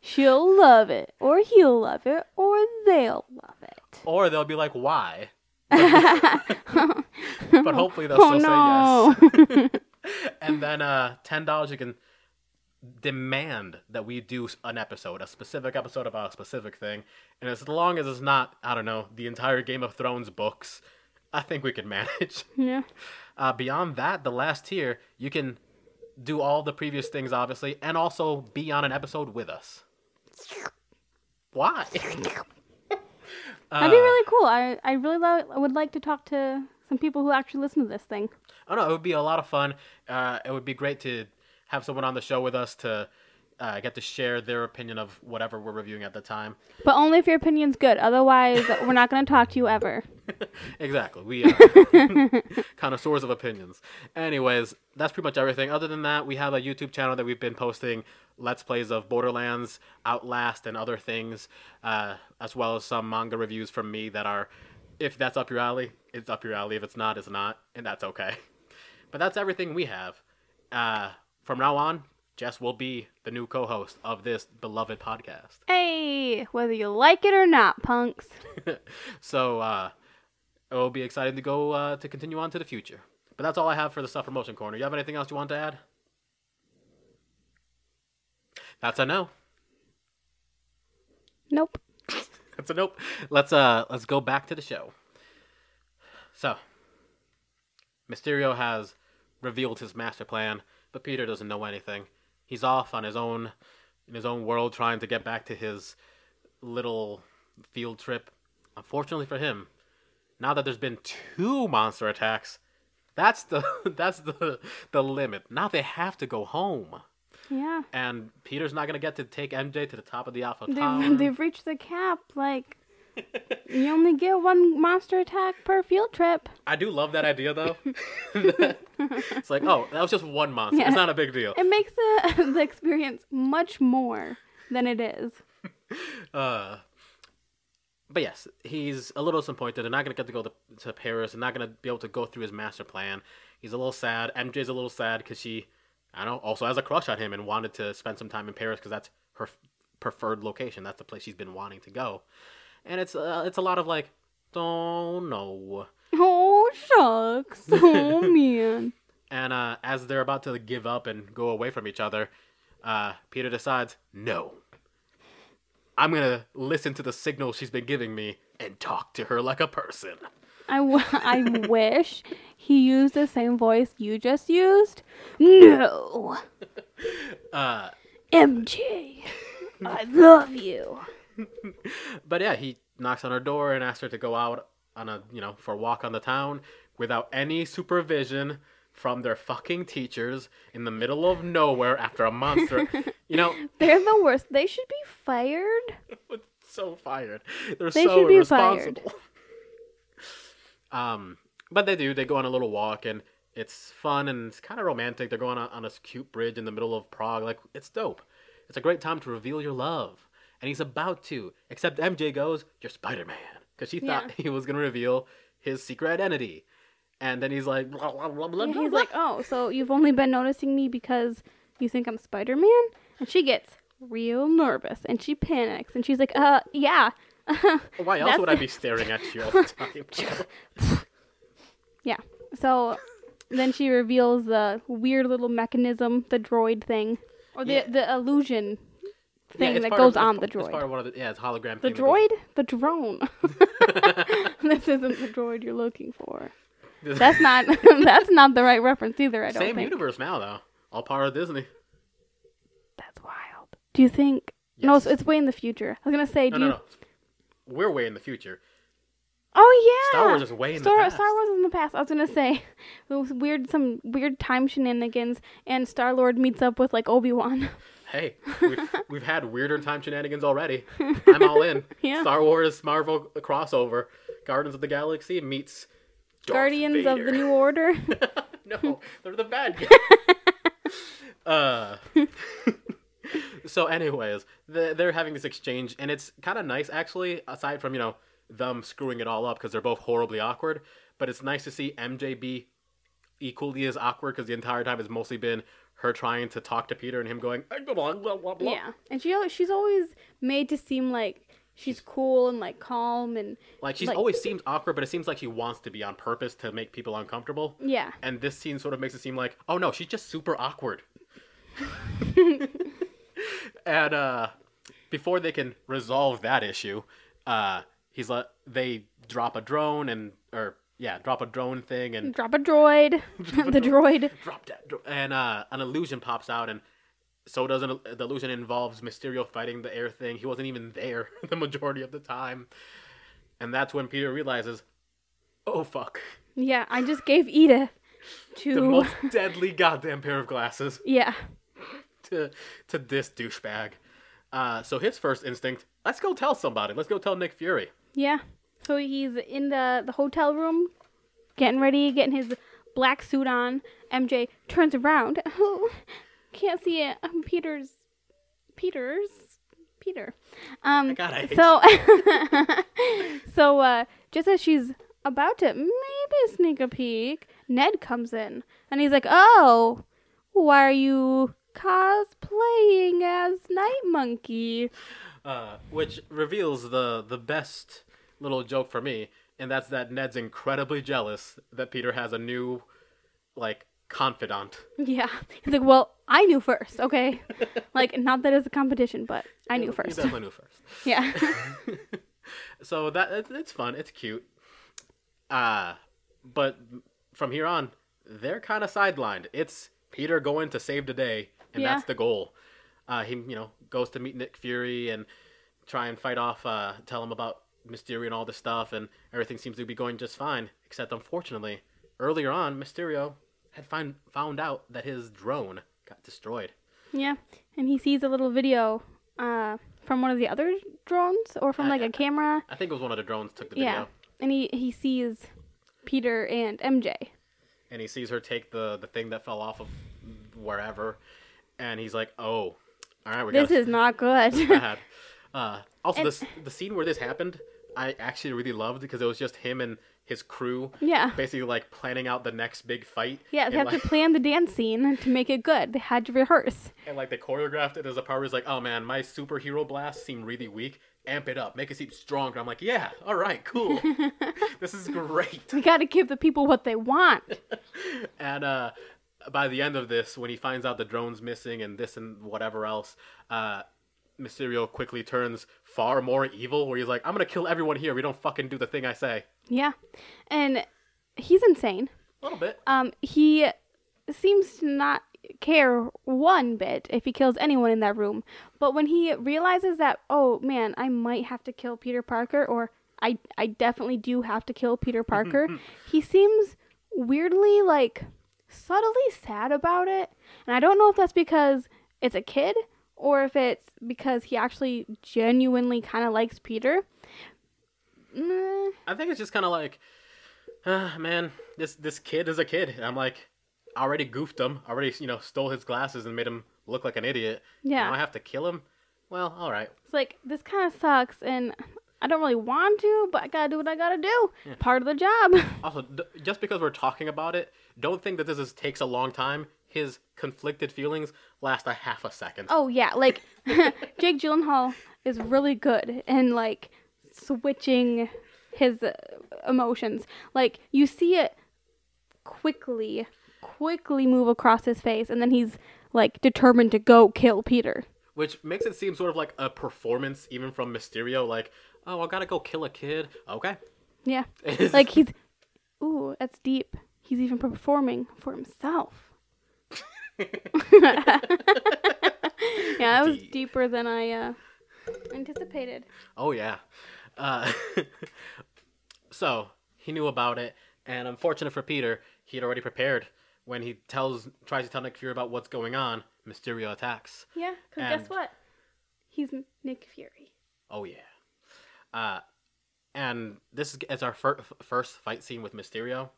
She'll love it, or he'll love it, or they'll love it. Or they'll be like, why? But hopefully they'll oh still say no. yes. and then uh, ten dollars you can demand that we do an episode, a specific episode about a specific thing, and as long as it's not, I don't know, the entire Game of Thrones books, I think we can manage. yeah. Uh, beyond that, the last tier, you can do all the previous things, obviously, and also be on an episode with us. Why? That'd be Uh, really cool. I I really lo- I would like to talk to some people who actually listen to this thing. Oh no, it would be a lot of fun. Uh, it would be great to have someone on the show with us to uh, get to share their opinion of whatever we're reviewing at the time. But only if your opinion's good. Otherwise, we're not going to talk to you ever. exactly, we are connoisseurs of sores of opinions. Anyways, that's pretty much everything. Other than that, we have a YouTube channel that we've been posting let's plays of Borderlands, Outlast, and other things, uh, as well as some manga reviews from me that are, if that's up your alley, it's up your alley. If it's not, it's not, and that's okay. But that's everything we have. Uh, from now on, Jess will be the new co-host of this beloved podcast. Hey, whether you like it or not, punks. so uh, it will be exciting to go uh, to continue on to the future. But that's all I have for the stuff promotion corner. You have anything else you want to add? That's a no. Nope. That's a nope. Let's uh let's go back to the show. So Mysterio has revealed his master plan, but Peter doesn't know anything. He's off on his own in his own world trying to get back to his little field trip. Unfortunately for him, now that there's been two monster attacks, that's the that's the the limit. Now they have to go home. Yeah. And Peter's not gonna get to take MJ to the top of the Eiffel They've, Tower. they've reached the cap. Like, you only get one monster attack per field trip. I do love that idea though. it's like, oh, that was just one monster. Yeah. It's not a big deal. It makes the, the experience much more than it is. Uh, but yes, he's a little disappointed They're not gonna get to go to, to Paris and not gonna be able to go through his master plan. He's a little sad. MJ's a little sad because she, I don't know, also has a crush on him and wanted to spend some time in Paris because that's her f- preferred location. That's the place she's been wanting to go. And it's uh, it's a lot of like, don't know. Oh shucks. Oh man. And uh, as they're about to give up and go away from each other, uh, Peter decides, no. I'm gonna listen to the signal she's been giving me and talk to her like a person. I, w- I wish he used the same voice you just used. No. Uh, MJ. I love you. but yeah, he knocks on her door and asks her to go out on a you know for a walk on the town without any supervision from their fucking teachers in the middle of nowhere after a monster. you know, They're the worst. They should be fired. so fired. They're They so should be irresponsible. um, but they do. They go on a little walk and it's fun and it's kind of romantic. They're going on, on a cute bridge in the middle of Prague. Like it's dope. It's a great time to reveal your love. And he's about to, except MJ goes, "You're Spider Man," because she thought Yeah. he was gonna reveal his secret identity. And then he's like, blah, blah, blah, blah, Yeah, blah, he's blah. like, oh, so you've only been noticing me because you think I'm Spider Man? And she gets real nervous and she panics and she's like, uh, yeah. why else would I be staring at you all the time? Yeah. So then she reveals the weird little mechanism, the droid thing, or the Yeah. the illusion thing it's that goes of- on the It's part droid. of one of the, yeah, it's hologram. The that goes- droid, the drone. this isn't the droid you're looking for. That's not that's not the right reference either. I don't Same think. universe now, though. All part of Disney. That's wild. Do you think? No, it's, it's way in the future. I was gonna say, No, do no, you? no. We're way in the future. Oh yeah. Star Wars is way in Star, the past. Star Wars is in the past. I was gonna say, it was weird, some weird time shenanigans, and Star Lord meets up with like Obi Wan. Hey, we've, we've had weirder time shenanigans already. I'm all in. Yeah. Star Wars Marvel crossover. Guardians of the Galaxy meets Darth Guardians of the New Order. no, they're the bad guys. uh, so, anyways, the, they're having this exchange, and it's kind of nice, actually, aside from, you know, them screwing it all up because they're both horribly awkward. But it's nice to see MJ be equally as awkward because the entire time has mostly been her trying to talk to Peter and him going, blah, blah, blah, blah, blah. yeah, and she she's always made to seem like she's cool and like calm and Like, she's Like- always seemed awkward, but it seems like she wants to be on purpose to make people uncomfortable. yeah. And this scene sort of makes it seem like, oh no, she's just super awkward. and uh, before they can resolve that issue, uh, he's like, they drop a drone and, or yeah, drop a drone thing and Drop a droid. the droid. drop that, dro- and uh, an illusion pops out and. So does an, the illusion involves Mysterio fighting the air thing. He wasn't even there the majority of the time, and that's when Peter realizes, "Oh fuck, Yeah, I just gave Edith to. the most deadly goddamn pair of glasses." yeah. to to this douchebag. Uh, so his first instinct, let's go tell somebody. Let's go tell Nick Fury. Yeah. So he's in the the hotel room, getting ready, getting his black suit on. MJ turns around. Oh, can't see it. Um, Peter's, Peter's, Peter. Um. God, I hate so, so uh, just as she's about to maybe sneak a peek, Ned comes in and he's like, "Oh, why are you cosplaying as Night Monkey?" Uh, which reveals the the best little joke for me, and that's that Ned's incredibly jealous that Peter has a new, like, confidant. Yeah. He's like, well, I knew first, okay? like, not that it's a competition, but I knew He first. definitely knew first. Yeah. So that it's, it's fun. It's cute. Uh, but from here on, they're kind of sidelined. It's Peter going to save the day, and Yeah. that's the goal. Uh, he you know goes to meet Nick Fury and try and fight off, uh, tell him about Mysterio and all this stuff, and everything seems to be going just fine. Except unfortunately, earlier on, Mysterio had find, found out that his drone got destroyed. yeah. And he sees a little video uh, from one of the other drones or from I- like a camera. I think it was one of the drones took the Yeah. video, And he, he sees Peter and MJ. and he sees her take the the thing that fell off of wherever, and he's like, "Oh, all right, we This gotta is not good. Uh, also, And- this the scene where this happened, I actually really loved because it was just him and his crew, yeah. basically like planning out the next big fight. Yeah, they and, have like, to plan the dance scene to make it good. They had to rehearse. and like they choreographed it as a part where it's like, oh man, my superhero blast seemed really weak. amp it up, make it seem stronger. I'm like, yeah, all right, cool. this is great. We got to give the people what they want. and uh, by the end of this, when he finds out the drone's missing and this and whatever else, uh, Mysterio quickly turns far more evil. Where he's like, "I'm gonna kill everyone here. We don't fucking do the thing I say." Yeah, and he's insane. A little bit. Um, he seems to not care one bit if he kills anyone in that room. But when he realizes that, oh man, I might have to kill Peter Parker, or I, I definitely do have to kill Peter Parker, he seems weirdly like subtly sad about it. And I don't know if that's because it's a kid or if it's because he actually genuinely kind of likes Peter. Mm, I think it's just kind of like, uh, man, this this kid is a kid. And I'm like, I already goofed him. Already, you know, stole his glasses and made him look like an idiot. yeah. Now I have to kill him. Well, all right. It's like this kind of sucks, and I don't really want to, but I gotta do what I gotta do. Yeah. Part of the job. Also, d- just because we're talking about it, don't think that this is, takes a long time. His conflicted feelings last a half a second. oh yeah, like Jake Gyllenhaal is really good in like switching his uh, emotions. Like you see it quickly, quickly move across his face, and then he's like determined to go kill Peter. Which makes it seem sort of like a performance, even from Mysterio. Like, oh, I gotta go kill a kid. Okay. Yeah, like he's ooh, that's deep. He's even performing for himself. yeah, that was Deep. deeper than I uh, anticipated. Oh yeah. Uh, so he knew about it, and unfortunate for Peter, he had already prepared. When he tells, tries to tell Nick Fury about what's going on, Mysterio attacks. Yeah, because And- guess what? He's Nick Fury. Oh yeah. Uh, and this is it's our fir- first fight scene with Mysterio,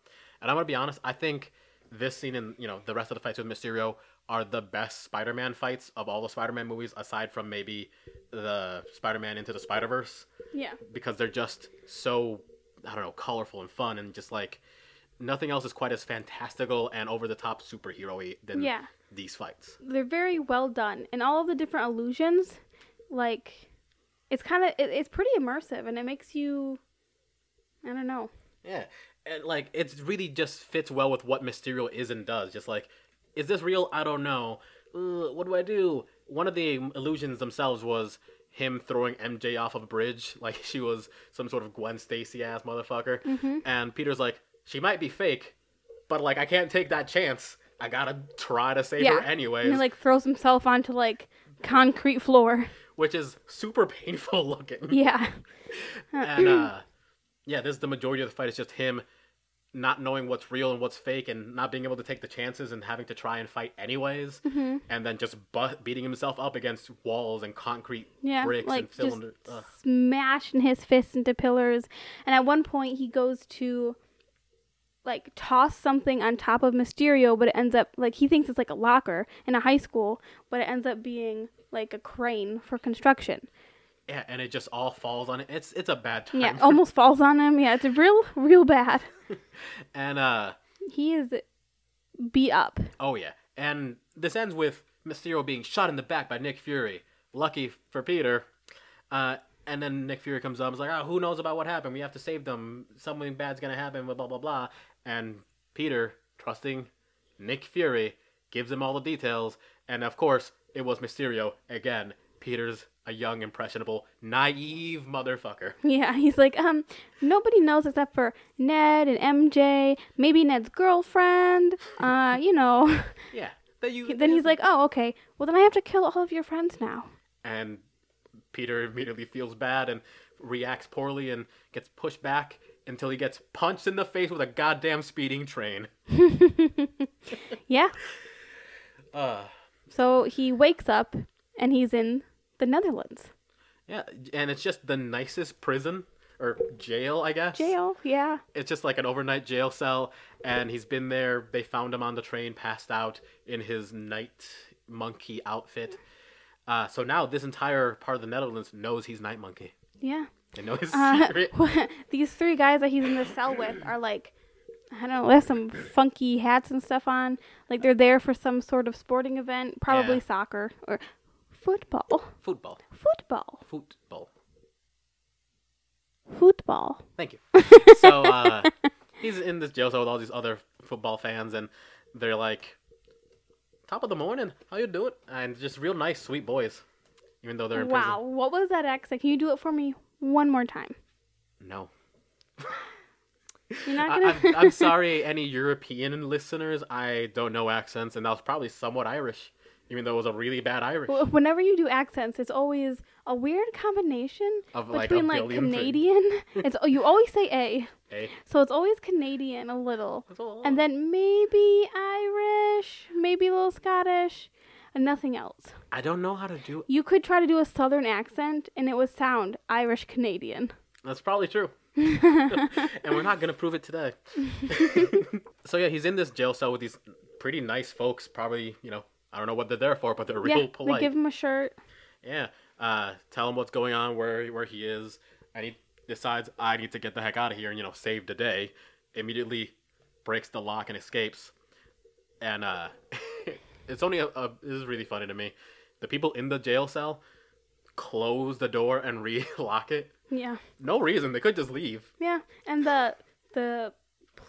and I'm gonna be honest. I think this scene and you know the rest of the fights with Mysterio are the best Spider-Man fights of all the Spider-Man movies, aside from maybe the Spider-Man into the Spider-Verse, Yeah, because they're just so I don't know colorful and fun, and just like nothing else is quite as fantastical and over the top superhero-y than Yeah. these fights. they're very well done, and all of the different illusions, like, it's kind of it, it's pretty immersive, and it makes you, I don't know. Yeah, and like it really just fits well with what Mysterio is and does. Just like, is this real? I don't know. Uh, what do I do? One of the illusions themselves was him throwing MJ off of a bridge, like she was some sort of Gwen Stacy ass motherfucker. Mm-hmm. And Peter's like, she might be fake, but like I can't take that chance. I gotta try to save Yeah. her anyway. he like throws himself onto like concrete floor. which is super painful looking. Yeah. and uh yeah this is the majority of the fight It's just him not knowing what's real and what's fake and not being able to take the chances and having to try and fight anyways Mm-hmm. and then just bu- beating himself up against walls and concrete Yeah, bricks like and cylinders smashing his fists into pillars. And at one point, he goes to like toss something on top of Mysterio, but it ends up like he thinks it's like a locker in a high school, but it ends up being like a crane for construction. Yeah and it just all falls on it it's it's a bad time Yeah, almost falls on him. Yeah, it's real, real bad. and uh He is beat up. oh yeah and this ends with mysterio being shot in the back by nick fury lucky for peter uh and then Nick Fury comes up and is like, oh, who knows about what happened? We have to save them. Something bad's going to happen, blah, blah, blah, blah. And Peter, trusting Nick Fury, gives him all the details. And of course, it was Mysterio. Again, Peter's a young, impressionable, naive motherfucker. Yeah, he's like, um, nobody knows except for Ned and MJ, maybe Ned's girlfriend. Uh, you know. Yeah. That you, then he's like, oh, okay. Well, then I have to kill all of your friends now. And Peter immediately feels bad and reacts poorly and gets pushed back until he gets punched in the face with a goddamn speeding train. Yeah. Uh, So he wakes up and he's in the Netherlands. Yeah, and it's just the nicest prison or jail, I guess. Jail, yeah. It's just like an overnight jail cell, and he's been there. They found him on the train, passed out in his night monkey outfit. Uh, so now this entire part of the Netherlands knows he's Night Monkey. Yeah. They know his Uh, secret. these three guys that he's in the cell with are like, I don't know, they have some funky hats and stuff on. Like they're there for some sort of sporting event, probably Yeah. soccer or football. Football. Football. Football. Football. Thank you. So uh, he's in this jail cell with all these other football fans, and they're like, "Top of the morning, how you doing?" And just real nice, sweet boys, even though they're in Wow, what was that accent? Can you do it for me one more time? No, You're not gonna. I'm, I'm sorry, any European listeners. I don't know accents, and that was probably somewhat Irish, even though it was a really bad Irish. Wh- Whenever you do accents, it's always a weird combination Of, like, between like, billion things. Canadian. it's oh, you always say a, Hey, so it's always Canadian a little, that's all. and then maybe Irish, maybe a little Scottish, and nothing else. I don't know how to do. It. You could try to do a Southern accent, and it would sound Irish Canadian. That's probably true. and we're not gonna prove it today. so yeah, he's in this jail cell with these pretty nice folks. Probably, you know, I don't know what they're there for, but they're real yeah, polite. they give him a shirt. Yeah. Uh, tell him what's going on, where where he is, and he decides I need to get the heck out of here and you know save the day. Immediately breaks the lock and escapes. And uh, it's only a, a this is really funny to me. The people in the jail cell close the door and relock it. Yeah, No reason. They could just leave. yeah, and the the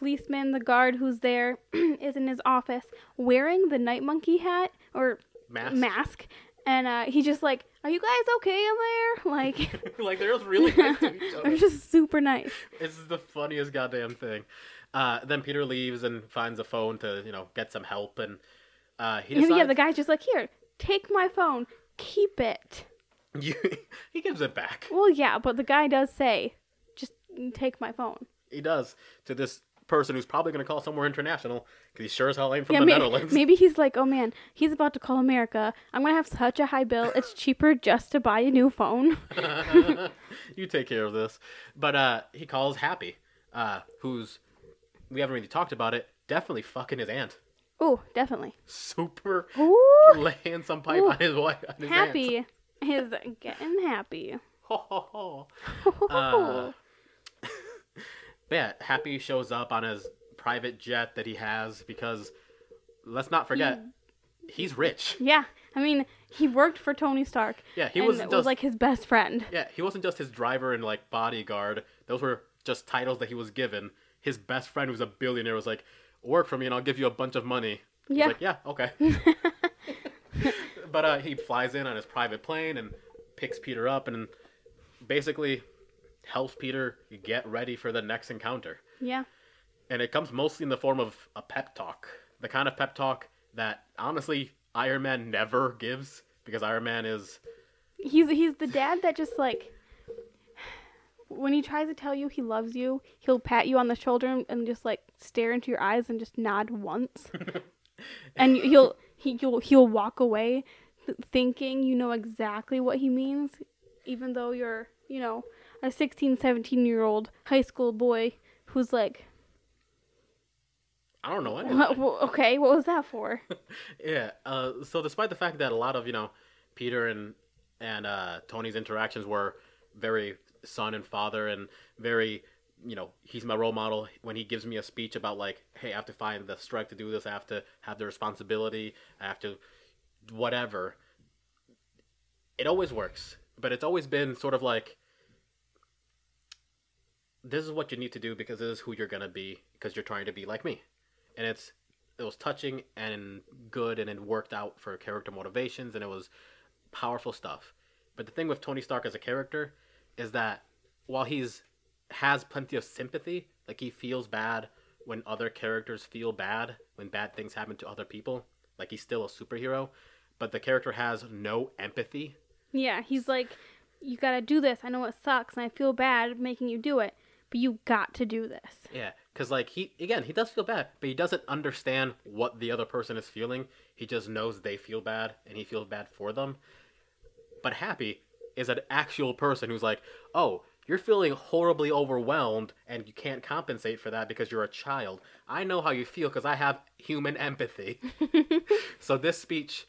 policeman, the guard who's there, is in his office wearing the night monkey hat or Mask. mask, and uh, he's just like, "Are you guys okay in there?" Like, like they're just really nice to each other. they're just super nice. It's the funniest goddamn thing. Uh, then Peter leaves and finds a phone to you know get some help, and uh, he decides yeah, the guy's just like, "Here, take my phone, keep it." He gives it back. Well, yeah, but the guy does say, "Just take my phone." He does to this person who's probably going to call somewhere international because he sure as hell ain't from yeah, the may- Netherlands. maybe he's like, "Oh man, he's about to call America. I'm gonna have such a high bill. It's cheaper just to buy a new phone." you take care of this. But uh, he calls Happy, uh, who's we haven't really talked about it. Definitely fucking his aunt. Oh, definitely. Super Ooh, laying some pipe Ooh. on his wife. On his aunt. happy is getting happy. Ho, ho, ho. Uh, yeah, Happy shows up on his private jet that he has because let's not forget he's rich. yeah, I mean, he worked for Tony Stark. Yeah, he wasn't was like his best friend. yeah he wasn't just his driver and like bodyguard. Those were just titles that he was given. His best friend, who's a billionaire, was like, "Work for me and I'll give you a bunch of money." He's Yeah. like, "Yeah, okay." but uh, he flies in on his private plane and picks Peter up and basically helps Peter get ready for the next encounter. Yeah, and it comes mostly in the form of a pep talk. The kind of pep talk that honestly Iron Man never gives because Iron Man is he's he's the dad that just like when he tries to tell you he loves you, he'll pat you on the shoulder and just like stare into your eyes and just nod once, and he'll he he'll he'll walk away thinking you know exactly what he means, even though you're you know a 16, 17 year old high school boy who's like, I don't know what, okay, what was that for? yeah. Uh, so despite the fact that a lot of you know Peter and and uh, Tony's interactions were very son and father and very you know he's my role model when he gives me a speech about like hey I have to find the strength to do this I have to have the responsibility I have to whatever it always works but it's always been sort of like this is what you need to do because this is who you're gonna be because you're trying to be like me. And it's it was touching and good and it worked out for character motivations and it was powerful stuff. But the thing with tony stark as a character is that while he's has plenty of sympathy like he feels bad when other characters feel bad when bad things happen to other people like he's still a superhero but the character has no empathy. Yeah, he's like, you gotta do this. I know it sucks, and I feel bad making you do it, but you got to do this. Yeah, because like he again he does feel bad, but he doesn't understand what the other person is feeling. He just knows they feel bad, and he feels bad for them. But happy is an actual person who's like, oh, you're feeling horribly overwhelmed, and you can't compensate for that because you're a child. I know how you feel because I have human empathy. so this speech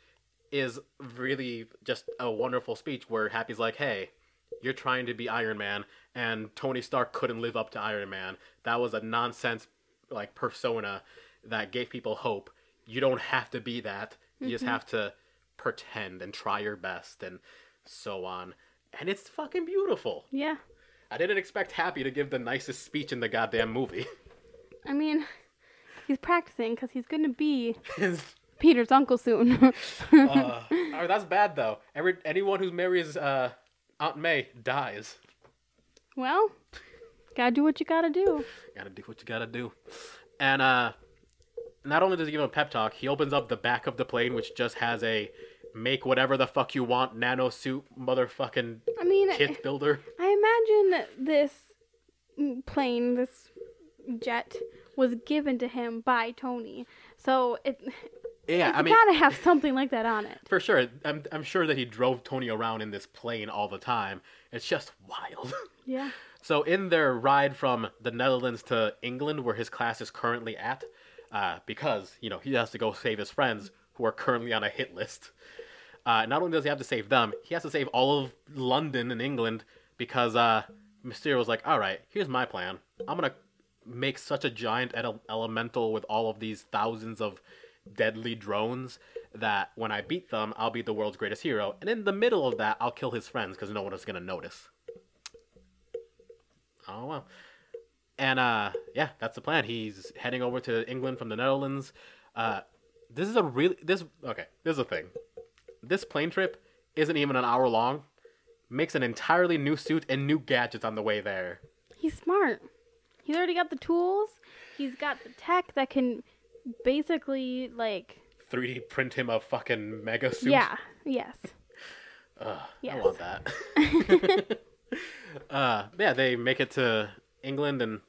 is really just a wonderful speech where Happy's like, hey, you're trying to be Iron Man, and Tony Stark couldn't live up to Iron Man. That was a nonsense like persona that gave people hope. You don't have to be that. You just have to pretend and try your best and so on. And it's fucking beautiful. Yeah. I didn't expect Happy to give the nicest speech in the goddamn movie. I mean, he's practicing because he's gonna be Peter's uncle soon. uh, that's bad though. Every anyone who marries uh, Aunt May dies. well, gotta do what you gotta do. Gotta do what you gotta do. And uh, not only does he give him a pep talk, he opens up the back of the plane, which just has a make whatever the fuck you want nano suit motherfucking I mean, kit builder. I imagine this plane, this jet, was given to him by Tony. So it, Yeah, it's I mean, gotta have something like that on it. for sure. I'm, I'm sure that he drove Tony around in this plane all the time. It's just wild. Yeah. So in their ride from the Netherlands to England, where his class is currently at, uh, because you know he has to go save his friends who are currently on a hit list. Uh, not only does he have to save them, he has to save all of London and England because uh, Mysterio was like, "All right, here's my plan. I'm gonna make such a giant ele- elemental with all of these thousands of deadly drones that when I beat them, I'll be the world's greatest hero. And in the middle of that, I'll kill his friends because no one is gonna notice." Oh well. And uh yeah, that's the plan. He's heading over to England from the Netherlands. Uh this is a really this okay, this is a thing. This plane trip isn't even an hour long. Makes an entirely new suit and new gadgets on the way there. He's smart. He's already got the tools. He's got the tech that can basically like 3D print him a fucking mega suit. yeah, yes. Ugh, Yes. I want that. uh, yeah, they make it to England, and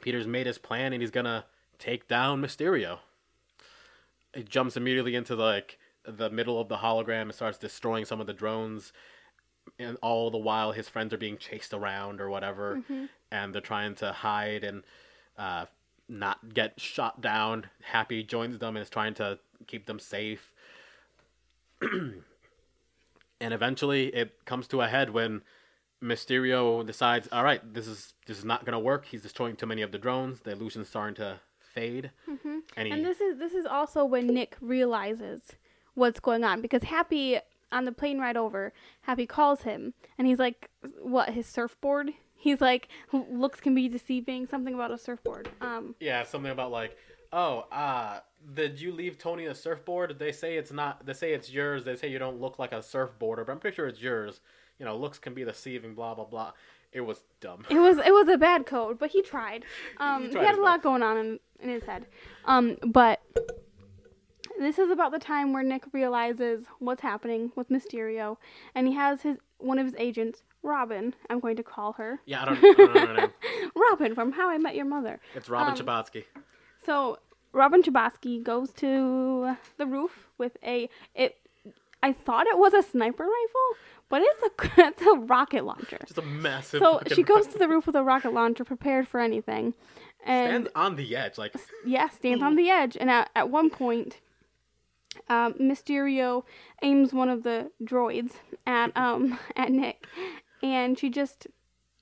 Peter's made his plan, and he's gonna take down Mysterio. He jumps immediately into like the middle of the hologram and starts destroying some of the drones, and all the while his friends are being chased around or whatever, and they're trying to hide and uh, not get shot down. Happy joins them and is trying to keep them safe and eventually it comes to a head when Mysterio decides, all right, this is this is not gonna work. He's destroying too many of the drones. The illusion's starting to fade, mm-hmm. and he And this is this is also when Nick realizes what's going on because Happy on the plane ride over, Happy calls him and he's like, "What? His surfboard?" He's like, "Looks can be deceiving." Something about a surfboard. Um, yeah, something about like, oh, uh, did you leave Tony a surfboard? They say it's not. They say it's yours. They say you don't look like a surfboarder, but I'm pretty sure it's yours. You know, looks can be deceiving. Blah blah blah. It was dumb. it was it was a bad code, but he tried. Um, he, tried had a lot going on in, in his head. Um, but this is about the time where Nick realizes what's happening with Mysterio, and he has his one of his agents, Robin. I'm going to call her Yeah, I don't, I don't know her name. Robin from How I Met Your Mother. It's Robin Um, Scherbatsky. So Robin Scherbatsky goes to the roof with a it. I thought it was a sniper rifle, but it's a it's a rocket launcher. Just a massive. So she goes to the roof with a rocket launcher, prepared for anything, and stands on the edge, like yeah, stands on the edge. And at, at one point, um, Mysterio aims one of the droids at um at Nick, and she just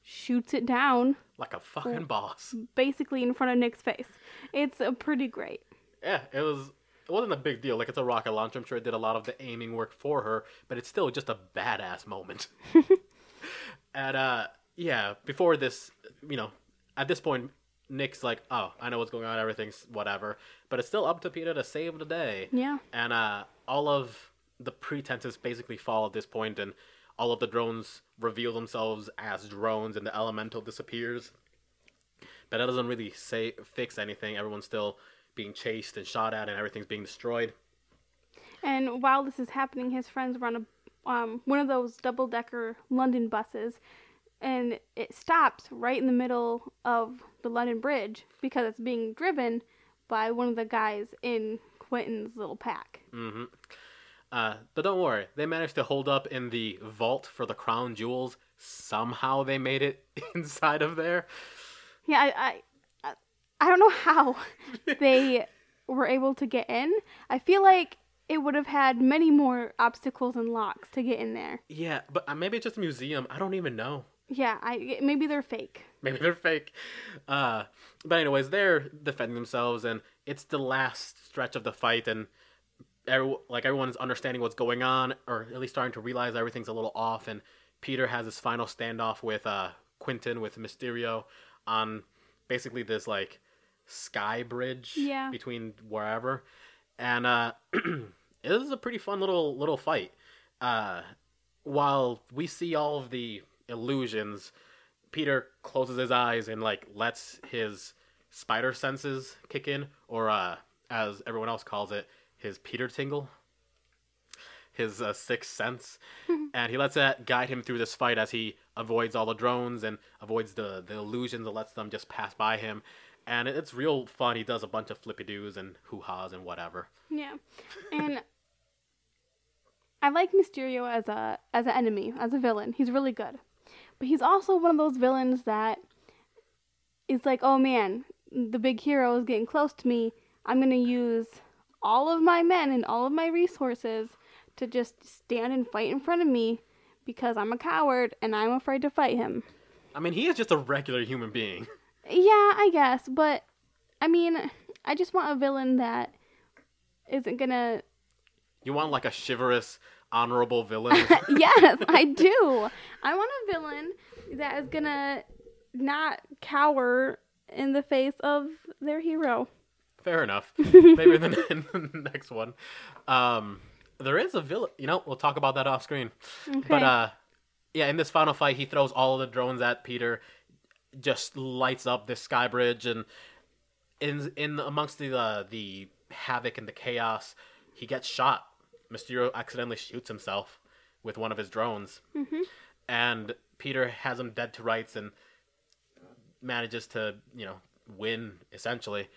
shoots it down like a fucking boss. basically in front of Nick's face. It's uh, pretty great. Yeah, it was. It wasn't a big deal. Like it's a rocket launcher. I'm sure it did a lot of the aiming work for her, but it's still just a badass moment. and uh, yeah, before this, you know, at this point, Nick's like, "Oh, I know what's going on. Everything's whatever." But it's still up to Peter to save the day. Yeah. And uh, all of the pretenses basically fall at this point, and all of the drones reveal themselves as drones, and the elemental disappears. But that doesn't really say fix anything. Everyone's still being chased and shot at, and everything's being destroyed. And while this is happening, his friends run a um, one of those double decker London buses, and it stops right in the middle of the London Bridge because it's being driven by one of the guys in Quentin's little pack. hmm Uh, but don't worry, they managed to hold up in the vault for the crown jewels. Somehow they made it inside of there. Yeah, I, I, I don't know how they were able to get in. I feel like it would have had many more obstacles and locks to get in there. Yeah, but uh, maybe it's just a museum. I don't even know. Yeah, I maybe they're fake. Maybe they're fake. Uh, but anyways, they're defending themselves, and it's the last stretch of the fight, and every, like everyone's understanding what's going on, or at least starting to realize everything's a little off. And Peter has his final standoff with uh, Quentin with Mysterio on basically this like sky bridge Yeah. between wherever, and uh, it is a pretty fun little little fight. Uh, while we see all of the illusions, Peter closes his eyes and like lets his spider senses kick in, or uh, as everyone else calls it, his Peter tingle, his uh, sixth sense, and he lets that guide him through this fight as he avoids all the drones and avoids the the illusions and lets them just pass by him. And it's real fun. He does a bunch of flippy doos and hoo ha's and whatever. Yeah, and I like Mysterio as a as an enemy, as a villain. He's really good, but he's also one of those villains that is like, oh man, the big hero is getting close to me. I'm gonna use all of my men and all of my resources to just stand and fight in front of me because I'm a coward and I'm afraid to fight him. I mean, he is just a regular human being. Yeah, I guess, but I mean, I just want a villain that isn't gonna You want like a chivalrous, honorable villain. yes, I do. I want a villain that is gonna not cower in the face of their hero. Fair enough. Maybe in the, in the next one. Um, there is a villain. You know, we'll talk about that off screen. Okay. But uh, yeah, in this final fight, he throws all of the drones at Peter, just lights up this sky bridge, and in in amongst the uh, the havoc and the chaos, he gets shot. Mysterio accidentally shoots himself with one of his drones, and Peter has him dead to rights and manages to you know win essentially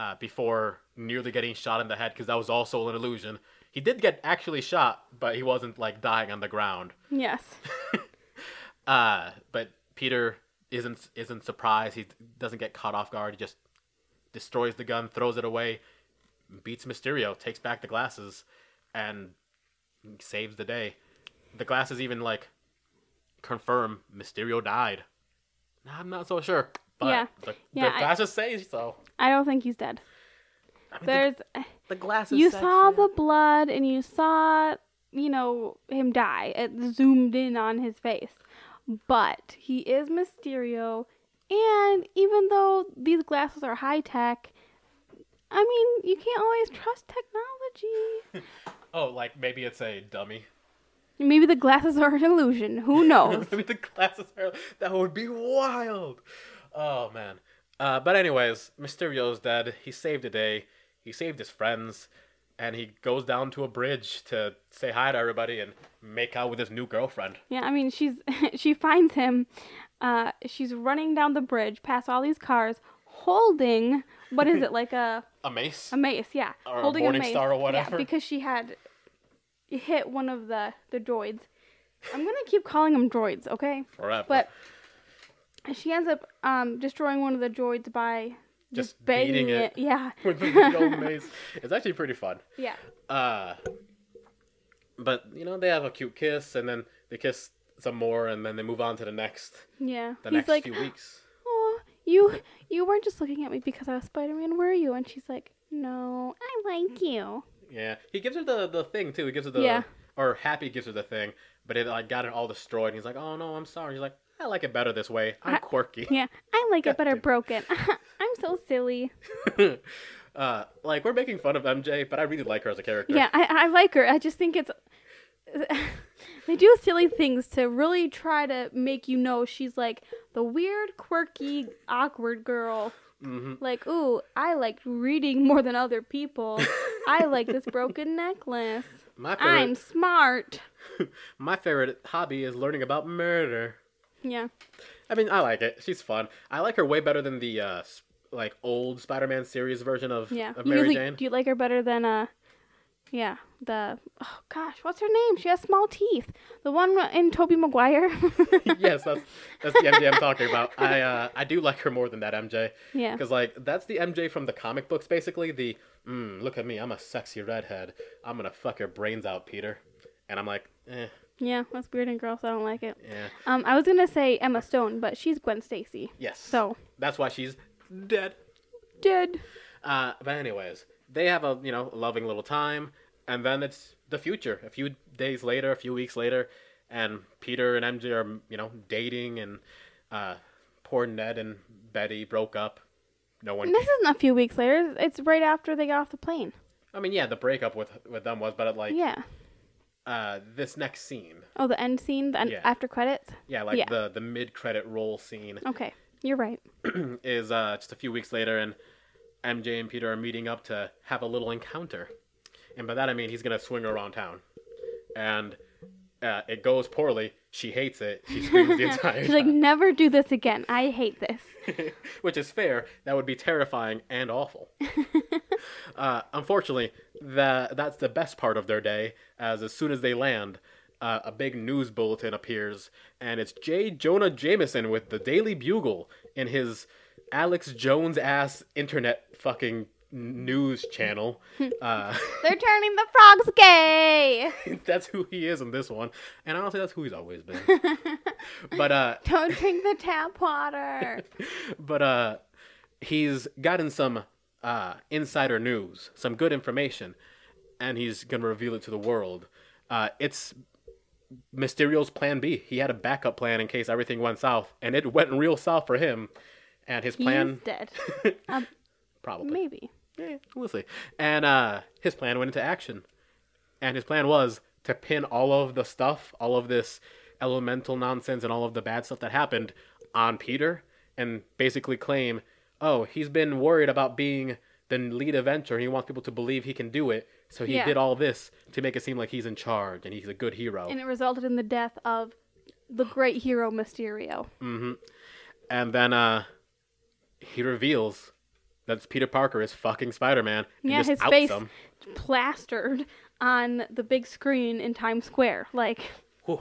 uh, before nearly getting shot in the head because that was also an illusion. He did get actually shot, but he wasn't like dying on the ground. yes. Uh, but Peter isn't isn't surprised. He doesn't get caught off guard. He just destroys the gun, throws it away, beats Mysterio, takes back the glasses, and saves the day. The glasses even like confirm Mysterio died. I'm not so sure, but Yeah. the, Yeah, the I- glasses say so. I don't think he's dead. I mean, There's the, glasses. you saw the blood and you saw you know him die. It zoomed in on his face. But he is Mysterio and even though these glasses are high tech, I mean, you can't always trust technology. Oh, like maybe it's a dummy. Maybe the glasses are an illusion. Who knows? Maybe the glasses are. That would be wild. Oh man. Uh, but anyways, Mysterio's dead. He saved the day. He saved his friends, and he goes down to a bridge to say hi to everybody and make out with his new girlfriend. Yeah, I mean, she's she finds him. Uh, she's running down the bridge past all these cars, holding what is it like a A mace. a mace? Yeah, Or a holding Morning mace. Star or Yeah, because she had hit one of the the droids. I'm gonna keep calling them droids, okay? Forever. But she ends up um destroying one of the droids by just, Just beating it. Yeah, with the old mace. It's actually pretty fun. yeah. Uh, but you know they have a cute kiss, and then they kiss some more, and then they move on to the next Yeah. the He's next like, few weeks. "Oh, you you weren't just looking at me because I was Spider-Man, were you?" And she's like, "No, I like you." Yeah, he gives her the the thing too. He gives her the Yeah. or Happy gives her the thing, but it like got it all destroyed. And he's like, "Oh no, I'm sorry." He's like, "I like it better this way. I'm I- quirky." Yeah, I like it better broken. I'm so silly. uh, like we're making fun of MJ, but I really like her as a character. Yeah, I, I like her. I just think it's. they do silly things to really try to make you know she's like the weird, quirky, awkward girl. hmm Like, ooh, I like reading more than other people. I like this broken necklace. My favorite, I'm smart. my favorite hobby is learning about murder. Yeah. I mean, I like it. She's fun. I like her way better than the uh, like old Spider-Man series version of, Yeah. of You Mary usually- Jane. Do you like her better than uh yeah, the oh gosh, what's her name? She has small teeth. The one in Tobey Maguire. yes, that's that's the MJ I'm talking about. I uh, I do like her more than that MJ. yeah. Because like that's the MJ from the comic books, basically. The mm, look at me, I'm a sexy redhead. I'm gonna fuck your brains out, Peter. And I'm like, eh, Yeah, that's weird and gross. I don't like it. yeah, Um, I was gonna say Emma Stone, but she's Gwen Stacy. yes. So that's why she's dead. dead. Uh, but anyways, they have a you know loving little time, and then it's the future. A few days later, a few weeks later, and Peter and MJ are you know dating, and uh, poor Ned and Betty broke up. No one. And this isn't a few weeks later. It's right after they got off the plane. I mean, yeah, the breakup with with them was, but it, like yeah. Uh, this next scene, Oh, the end scene, the end, Yeah. after credits. yeah, like Yeah. the the mid credit roll scene Okay, you're right. is uh, just a few weeks later, and MJ and Peter are meeting up to have a little encounter, and by that I mean he's gonna swing her around town, and uh, it goes poorly. She hates it. She screams the entire She's like, never do this again. I hate this. which is fair. That would be terrifying and awful. uh, unfortunately, that that's the best part of their day. As as soon as they land. Uh, a big news bulletin appears, and it's J. Jonah Jameson with the Daily Bugle in his Alex Jones ass internet fucking news channel. Uh, They're turning the frogs gay. that's who he is in this one, and honestly, that's who he's always been. but uh, Don't drink the tap water. but uh, he's gotten some uh, insider news, some good information, and he's gonna reveal it to the world. Uh, it's Mysterio's plan B. He had a backup plan in case everything went south, and it went real south for him. And his He's plan, dead. Um, probably, maybe. Yeah, we'll see. And uh, his plan went into action, and his plan was to pin all of the stuff, all of this elemental nonsense, and all of the bad stuff that happened on Peter, and basically claim, oh, he's been worried about being the lead and he wants people to believe he can do it, so he Yeah. did all this to make it seem like he's in charge and he's a good hero. And it resulted in the death of the great hero Mysterio. hmm And then uh, he reveals that Peter Parker is fucking Spider Man. Yeah, his face him. plastered on the big screen in Times Square. Like, Whew.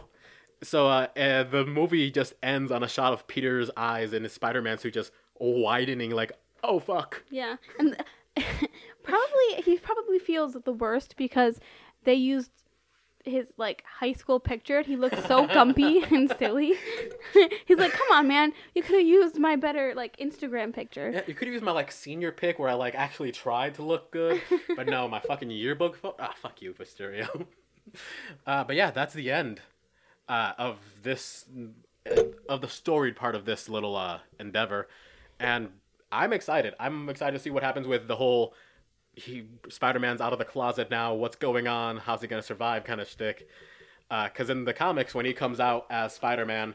So uh, uh, the movie just ends on a shot of Peter's eyes and his Spider-Man suit just widening, like, oh fuck. yeah. And probably, he probably feels the worst because they used his, like, high school picture. and He looks so gumpy and silly. He's like, come on, man. You could have used my better, like, Instagram picture. Yeah, you could have used my like senior pick where I like actually tried to look good, but no, my fucking yearbook. Fo- ah, fuck you, Mysterio. uh, but yeah, that's the end uh, of this uh, of the storied part of this little uh, endeavor, and I'm excited. I'm excited to see what happens with the whole. He Spider-Man's out of the closet now. What's going on? How's he gonna survive? Kind of shtick. Because in the comics, when he comes out as Spider-Man,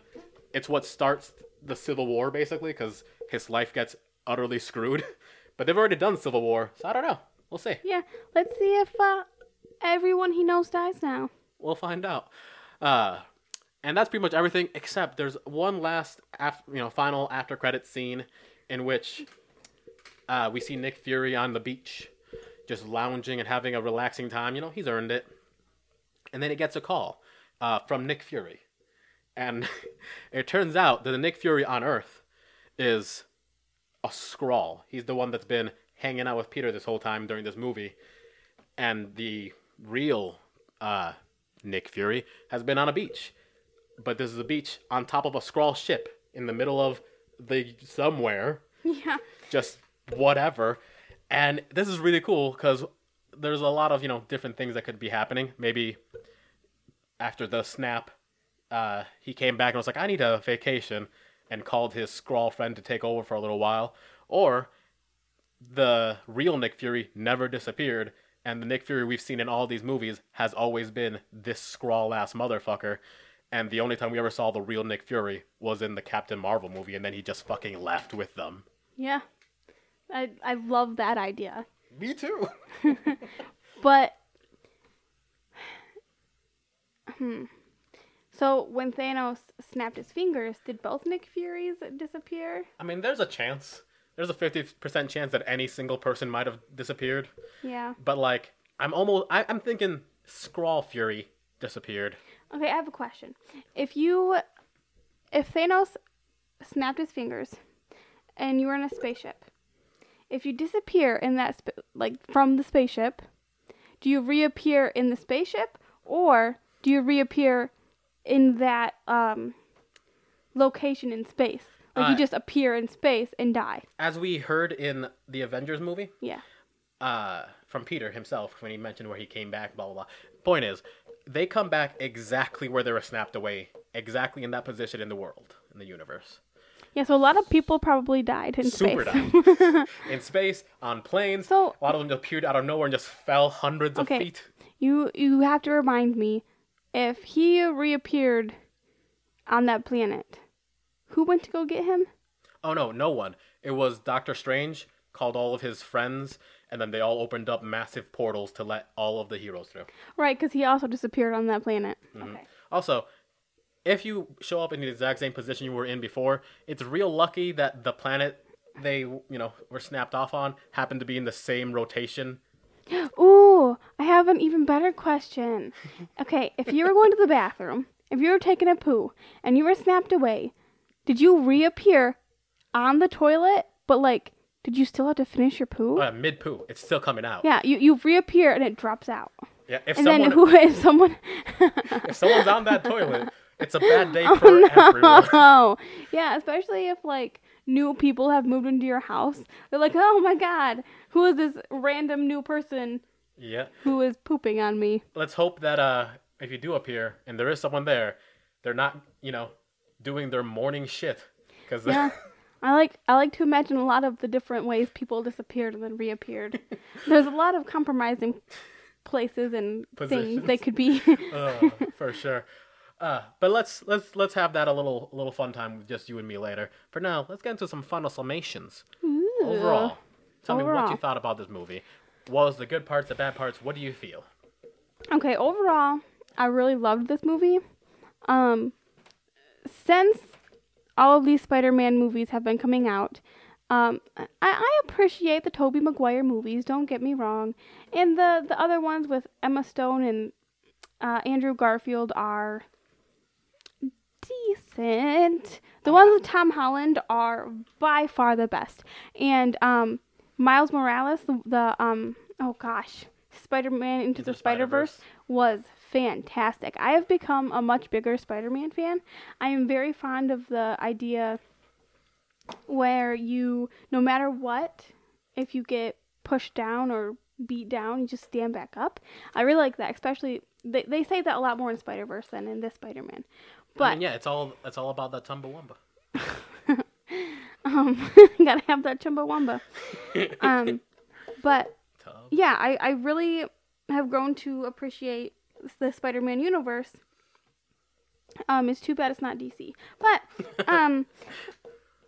it's what starts the Civil War basically. Because his life gets utterly screwed. But they've already done Civil War, so I don't know. We'll see. Yeah, let's see if uh, everyone he knows dies now. We'll find out. Uh, and that's pretty much everything. Except there's one last, af- you know, final after credit scene in which uh, we see Nick Fury on the beach, just lounging and having a relaxing time. You know, he's earned it. And then he gets a call uh, from Nick Fury, and it turns out that the Nick Fury on Earth is a Skrull. He's the one that's been hanging out with Peter this whole time during this movie, and the real uh, Nick Fury has been on a beach, but this is a beach on top of a Skrull ship in the middle of the somewhere, Yeah. just whatever. And this is really cool because there's a lot of you know different things that could be happening. Maybe after the snap, uh, he came back and was like, "I need a vacation," and called his Skrull friend to take over for a little while, or the real Nick Fury never disappeared, and the Nick Fury we've seen in all these movies has always been this Skrull ass motherfucker. And the only time we ever saw the real Nick Fury was in the Captain Marvel movie, and then he just fucking left with them. Yeah. I I love that idea. Me too. But hmm. So when Thanos snapped his fingers, did both Nick Furies disappear? I mean, there's a chance. There's a 50% chance that any single person might have disappeared. Yeah. But, like, I'm almost. I, I'm thinking Skrull Fury disappeared. Okay, I have a question. If you if Thanos snapped his fingers and you were in a spaceship, if you disappear in that sp- like from the spaceship, do you reappear in the spaceship or do you reappear in that um location in space? Like Uh, you just appear in space and die. As we heard in the Avengers movie, Yeah. uh, from Peter himself when he mentioned where he came back, blah blah blah. Point is, they come back exactly where they were snapped away, exactly in that position in the world, in the universe. Yeah, so a lot of people probably died in Super space. died. in space, on planes. So- a lot of them just appeared out of nowhere and just fell hundreds Okay. of feet. you you have to remind me if he reappeared on that planet, who went to go get him? Oh no, no one. It was Doctor Strange called all of his friends, and then they all opened up massive portals to let all of the heroes through. Right, because he also disappeared on that planet. Mm-hmm. Okay. Also, if you show up in the exact same position you were in before, it's real lucky that the planet they you know were snapped off on happened to be in the same rotation. Ooh, I have an even better question. Okay, if you were going to the bathroom, if you were taking a poo, and you were snapped away, did you reappear on the toilet? But like, did you still have to finish your poo? Uh, Mid poo, it's still coming out. yeah, you you reappear and it drops out. Yeah, if And someone then who if someone if someone's on that toilet, it's a bad day for everyone. Oh, yeah, especially if like new people have moved into your house. They're like, "Oh my god, who is this random new person Yeah. who is pooping on me?" Let's hope that uh if you do appear and there is someone there, they're not, you know, doing their morning shit cuz Yeah. I like I like to imagine a lot of the different ways people disappeared and then reappeared. There's a lot of compromising places and things they could be. uh, for sure. Uh, but let's let's let's have that a little a little fun time with just you and me later. For now, let's get into some final summations. Overall, tell me what you thought about this movie. What was the good parts, the bad parts? What do you feel? Okay, overall, I really loved this movie. Um, since all of these Spider-Man movies have been coming out, um, I, I appreciate the Tobey Maguire movies. Don't get me wrong, and the the other ones with Emma Stone and uh, Andrew Garfield are decent. The ones with Tom Holland are by far the best, and um, Miles Morales, the, the um, oh gosh, Spider-Man into Into the Spider-Verse was fantastic. I have become a much bigger Spider-Man fan. I am very fond of the idea where you, no matter what, if you get pushed down or beat down, you just stand back up. I really like that, especially they, they say that a lot more in Spider-Verse than in this Spider-Man. But I mean, yeah, it's all it's all about that Chumbawamba. um, gotta have that Chumbawamba. Um, but Tub. yeah, I, I really have grown to appreciate the Spider-Man universe. Um, it's too bad it's not DC, but um,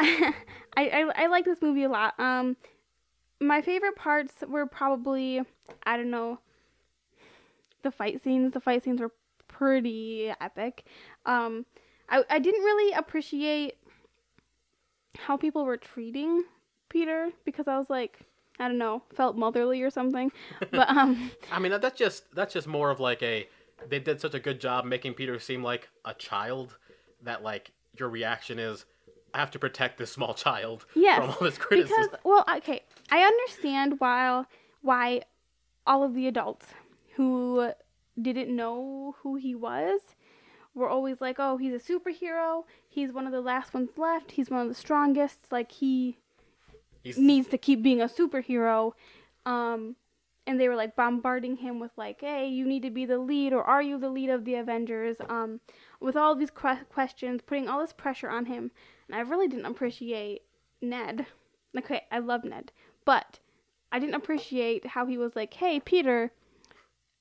I, I I like this movie a lot. Um, my favorite parts were probably I don't know the fight scenes. The fight scenes were pretty epic. Um, I I didn't really appreciate how people were treating Peter because I was like I don't know felt motherly or something. But um. I mean, that's just that's just more of like a they did such a good job making Peter seem like a child that like your reaction is I have to protect this small child Yes, from all this criticism. Because well, okay, I understand why why all of the adults who didn't know who he was were always like, "Oh, he's a superhero. He's one of the last ones left. He's one of the strongest. Like he He's, needs to keep being a superhero." Um and they were like bombarding him with like, "Hey, you need to be the lead or are you the lead of the Avengers?" Um with all these que- questions, putting all this pressure on him. And I really didn't appreciate Ned. Okay, I love Ned, but I didn't appreciate how he was like, "Hey, Peter,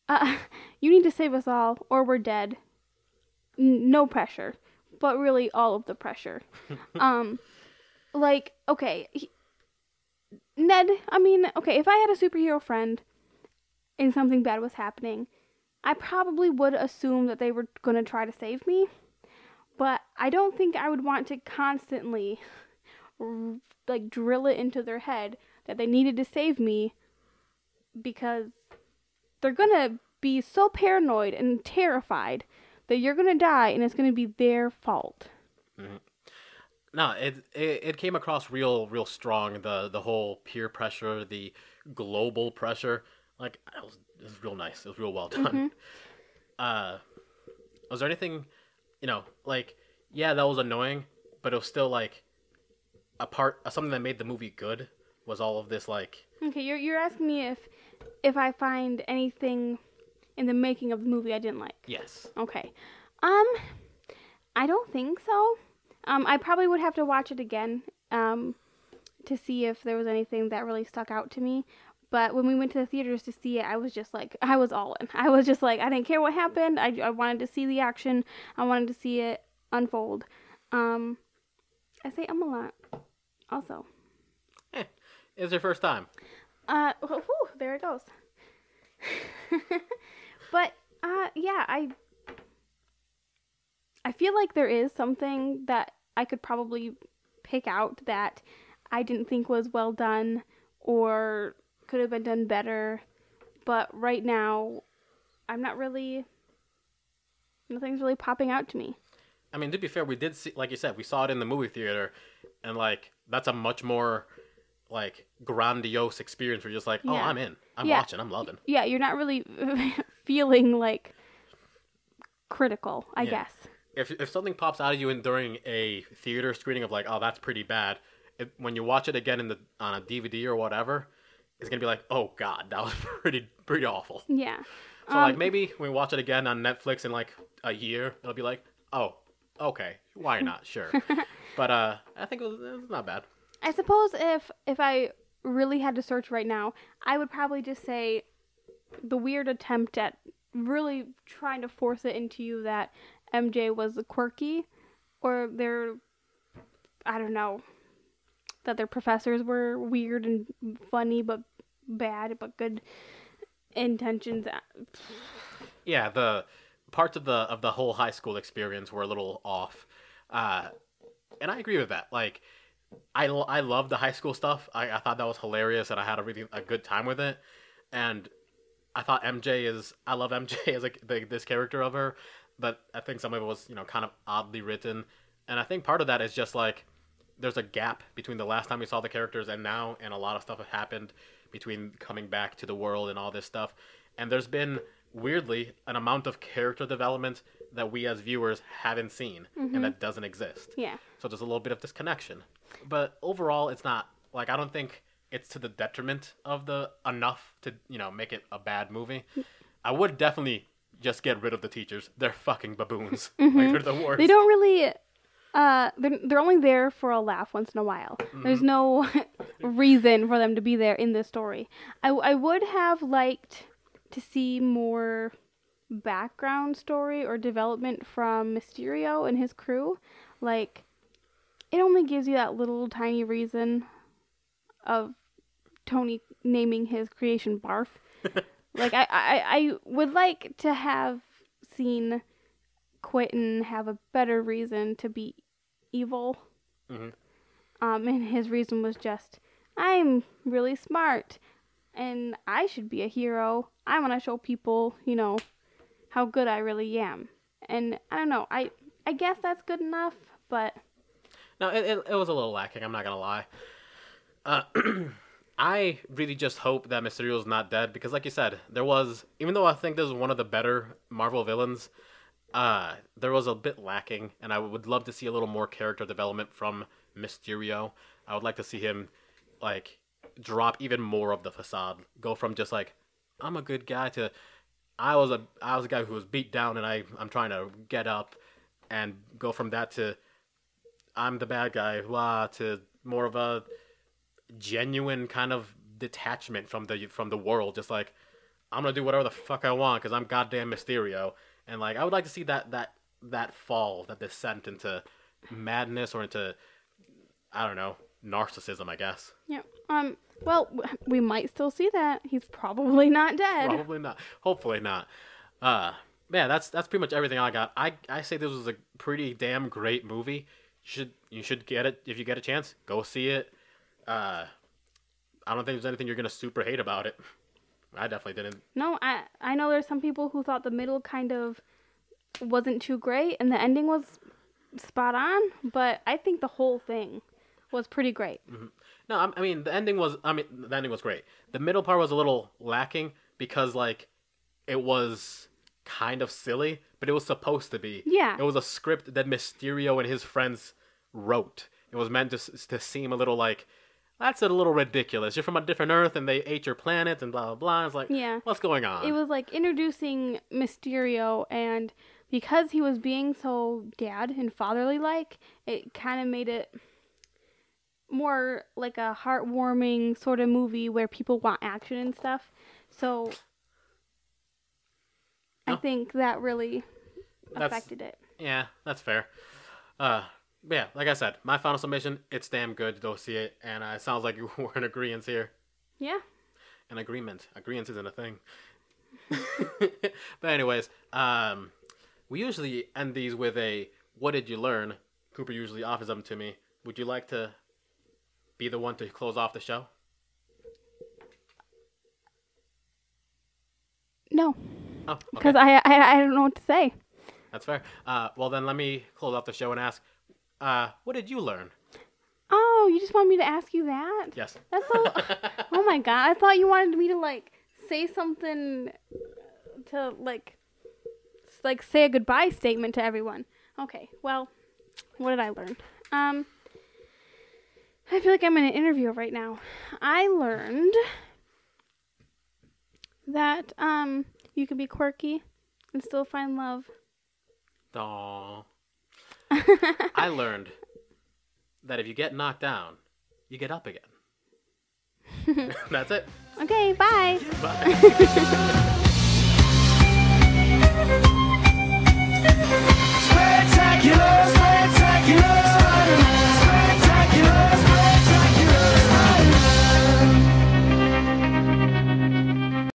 uh, you need to save us all, or we're dead." N- no pressure, but really all of the pressure. um, like, okay, he, Ned. I mean, okay, if I had a superhero friend and something bad was happening, I probably would assume that they were gonna try to save me. But I don't think I would want to constantly like drill it into their head that they needed to save me because they're gonna be so paranoid and terrified that you're gonna die and it's gonna be their fault. no, it, it it came across real real strong the the whole peer pressure, the global pressure. Like it was, it was real nice. It was real well done. Uh, was there anything, you know, like yeah, that was annoying, but it was still like a part something that made the movie good was all of this like Okay, you're you're asking me if if I find anything in the making of the movie I didn't like. Yes. Okay. Um, I don't think so. Um, I probably would have to watch it again. Um, to see if there was anything that really stuck out to me. But when we went to the theaters to see it, I was just like, I was all in. I was just like, I didn't care what happened. I, I wanted to see the action. I wanted to see it unfold. Um, I say um a lot. Also, Eh, it's your first time. Uh, whew, there it goes. but uh, yeah, I I feel like there is something that I could probably pick out that I didn't think was well done or could have been done better. But right now, I'm not really. Nothing's really popping out to me. I mean, to be fair, we did see, like you said, we saw it in the movie theater, and like that's a much more like grandiose experience. Where you're just like, oh, Yeah. I'm in, I'm Yeah. watching, I'm loving. Yeah, you're not really feeling like critical, I Yeah. guess. If if something pops out of you in during a theater screening of like, oh, that's pretty bad, it, when you watch it again in the on a DVD or whatever, it's gonna be like, oh god, that was pretty pretty awful. Yeah. So like Um, maybe when we watch it again on Netflix in like a year, it'll be like, oh, okay, why not? Sure. but uh, I think it was, it was not bad. I suppose if if I really had to search right now, I would probably just say the weird attempt at really trying to force it into you that MJ was quirky or their I don't know that their professors were weird and funny but bad but good intentions. Yeah, the parts of the of the whole high school experience were a little off, uh, and I agree with that. Like, I I love the high school stuff. I, I thought that was hilarious, and I had a really a good time with it. And I thought MJ is I love MJ as a, the, this character of her, but I think some of it was you know kind of oddly written, and I think part of that is just like there's a gap between the last time we saw the characters and now, and a lot of stuff have happened between coming back to the world and all this stuff. And there's been weirdly an amount of character development that we as viewers haven't seen and mm-hmm. that doesn't exist. Yeah. So there's a little bit of disconnection. But overall, it's not like I don't think it's to the detriment of the enough to you know make it a bad movie. I would definitely just get rid of the teachers. They're fucking baboons. Like they're the worst. They don't really. Uh, they're they're only there for a laugh once in a while. There's no reason for them to be there in this story. I I would have liked to see more background story or development from Mysterio and his crew. Like, it only gives you that little tiny reason of Tony naming his creation Barf. like, I, I I would like to have seen Quentin have a better reason to be evil. Mhm. Um, and his reason was just, I'm really smart, and I should be a hero. I want to show people, you know, how good I really am. And I don't know. I I guess that's good enough, but No, it, it, it was a little lacking. I'm not gonna lie. Uh, I really just hope that Mysterio's not dead because, like you said, there was even though I think this is one of the better Marvel villains, uh, there was a bit lacking, and I would love to see a little more character development from Mysterio. I would like to see him like drop even more of the facade, go from just like I'm a good guy to I was a I was a guy who was beat down and I I'm trying to get up, and go from that to I'm the bad guy, blah, to more of a genuine kind of detachment from the from the world. Just like I'm gonna do whatever the fuck I want because I'm goddamn Mysterio, and like I would like to see that that that fall, that descent into madness or into I don't know narcissism, I guess. yeah. Um. Well, we might still see that. He's probably not dead. Probably not. Hopefully not. Uh, yeah, that's that's pretty much everything I got. I I say this was a pretty damn great movie. You should you should get it if you get a chance. Go see it. Uh, I don't think there's anything you're gonna super hate about it. I definitely didn't. No, I I know there's some people who thought the middle kind of wasn't too great and the ending was spot on, but I think the whole thing was pretty great. No, I, I mean the ending was. I mean the ending was great. The middle part was a little lacking because like it was kind of silly, but it was supposed to be. Yeah. It was a script that Mysterio and his friends wrote. It was meant to to seem a little like that's a little ridiculous. You're from a different Earth, and they ate your planet, and blah blah blah. It's like, Yeah. what's going on? It was like introducing Mysterio, and because he was being so dad and fatherly like, it kind of made it more like a heartwarming sort of movie where people want action and stuff. So I think that really That's- affected it. Yeah, that's fair. Uh, but yeah, like I said, my final submission, it's damn good. Go see it, and uh, it sounds like you were in agreement here. Yeah. An agreement. Agreement isn't a thing. but anyways, um, we usually end these with a "What did you learn?" Cooper usually offers them to me. Would you like to be the one to close off the show? No, Oh, okay. because I, I I don't know what to say. That's fair. Uh, well, then let me close off the show and ask, uh, what did you learn? Oh, you just want me to ask you that? Yes. That's so. oh my god! I thought you wanted me to like say something to like like say a goodbye statement to everyone. Okay. Well, what did I learn? Um, I feel like I'm in an interview right now. I learned that um you can be quirky and still find love. Aww. I learned that if you get knocked down, you get up again. That's it. Okay, bye. Bye. spectacular, spectacular.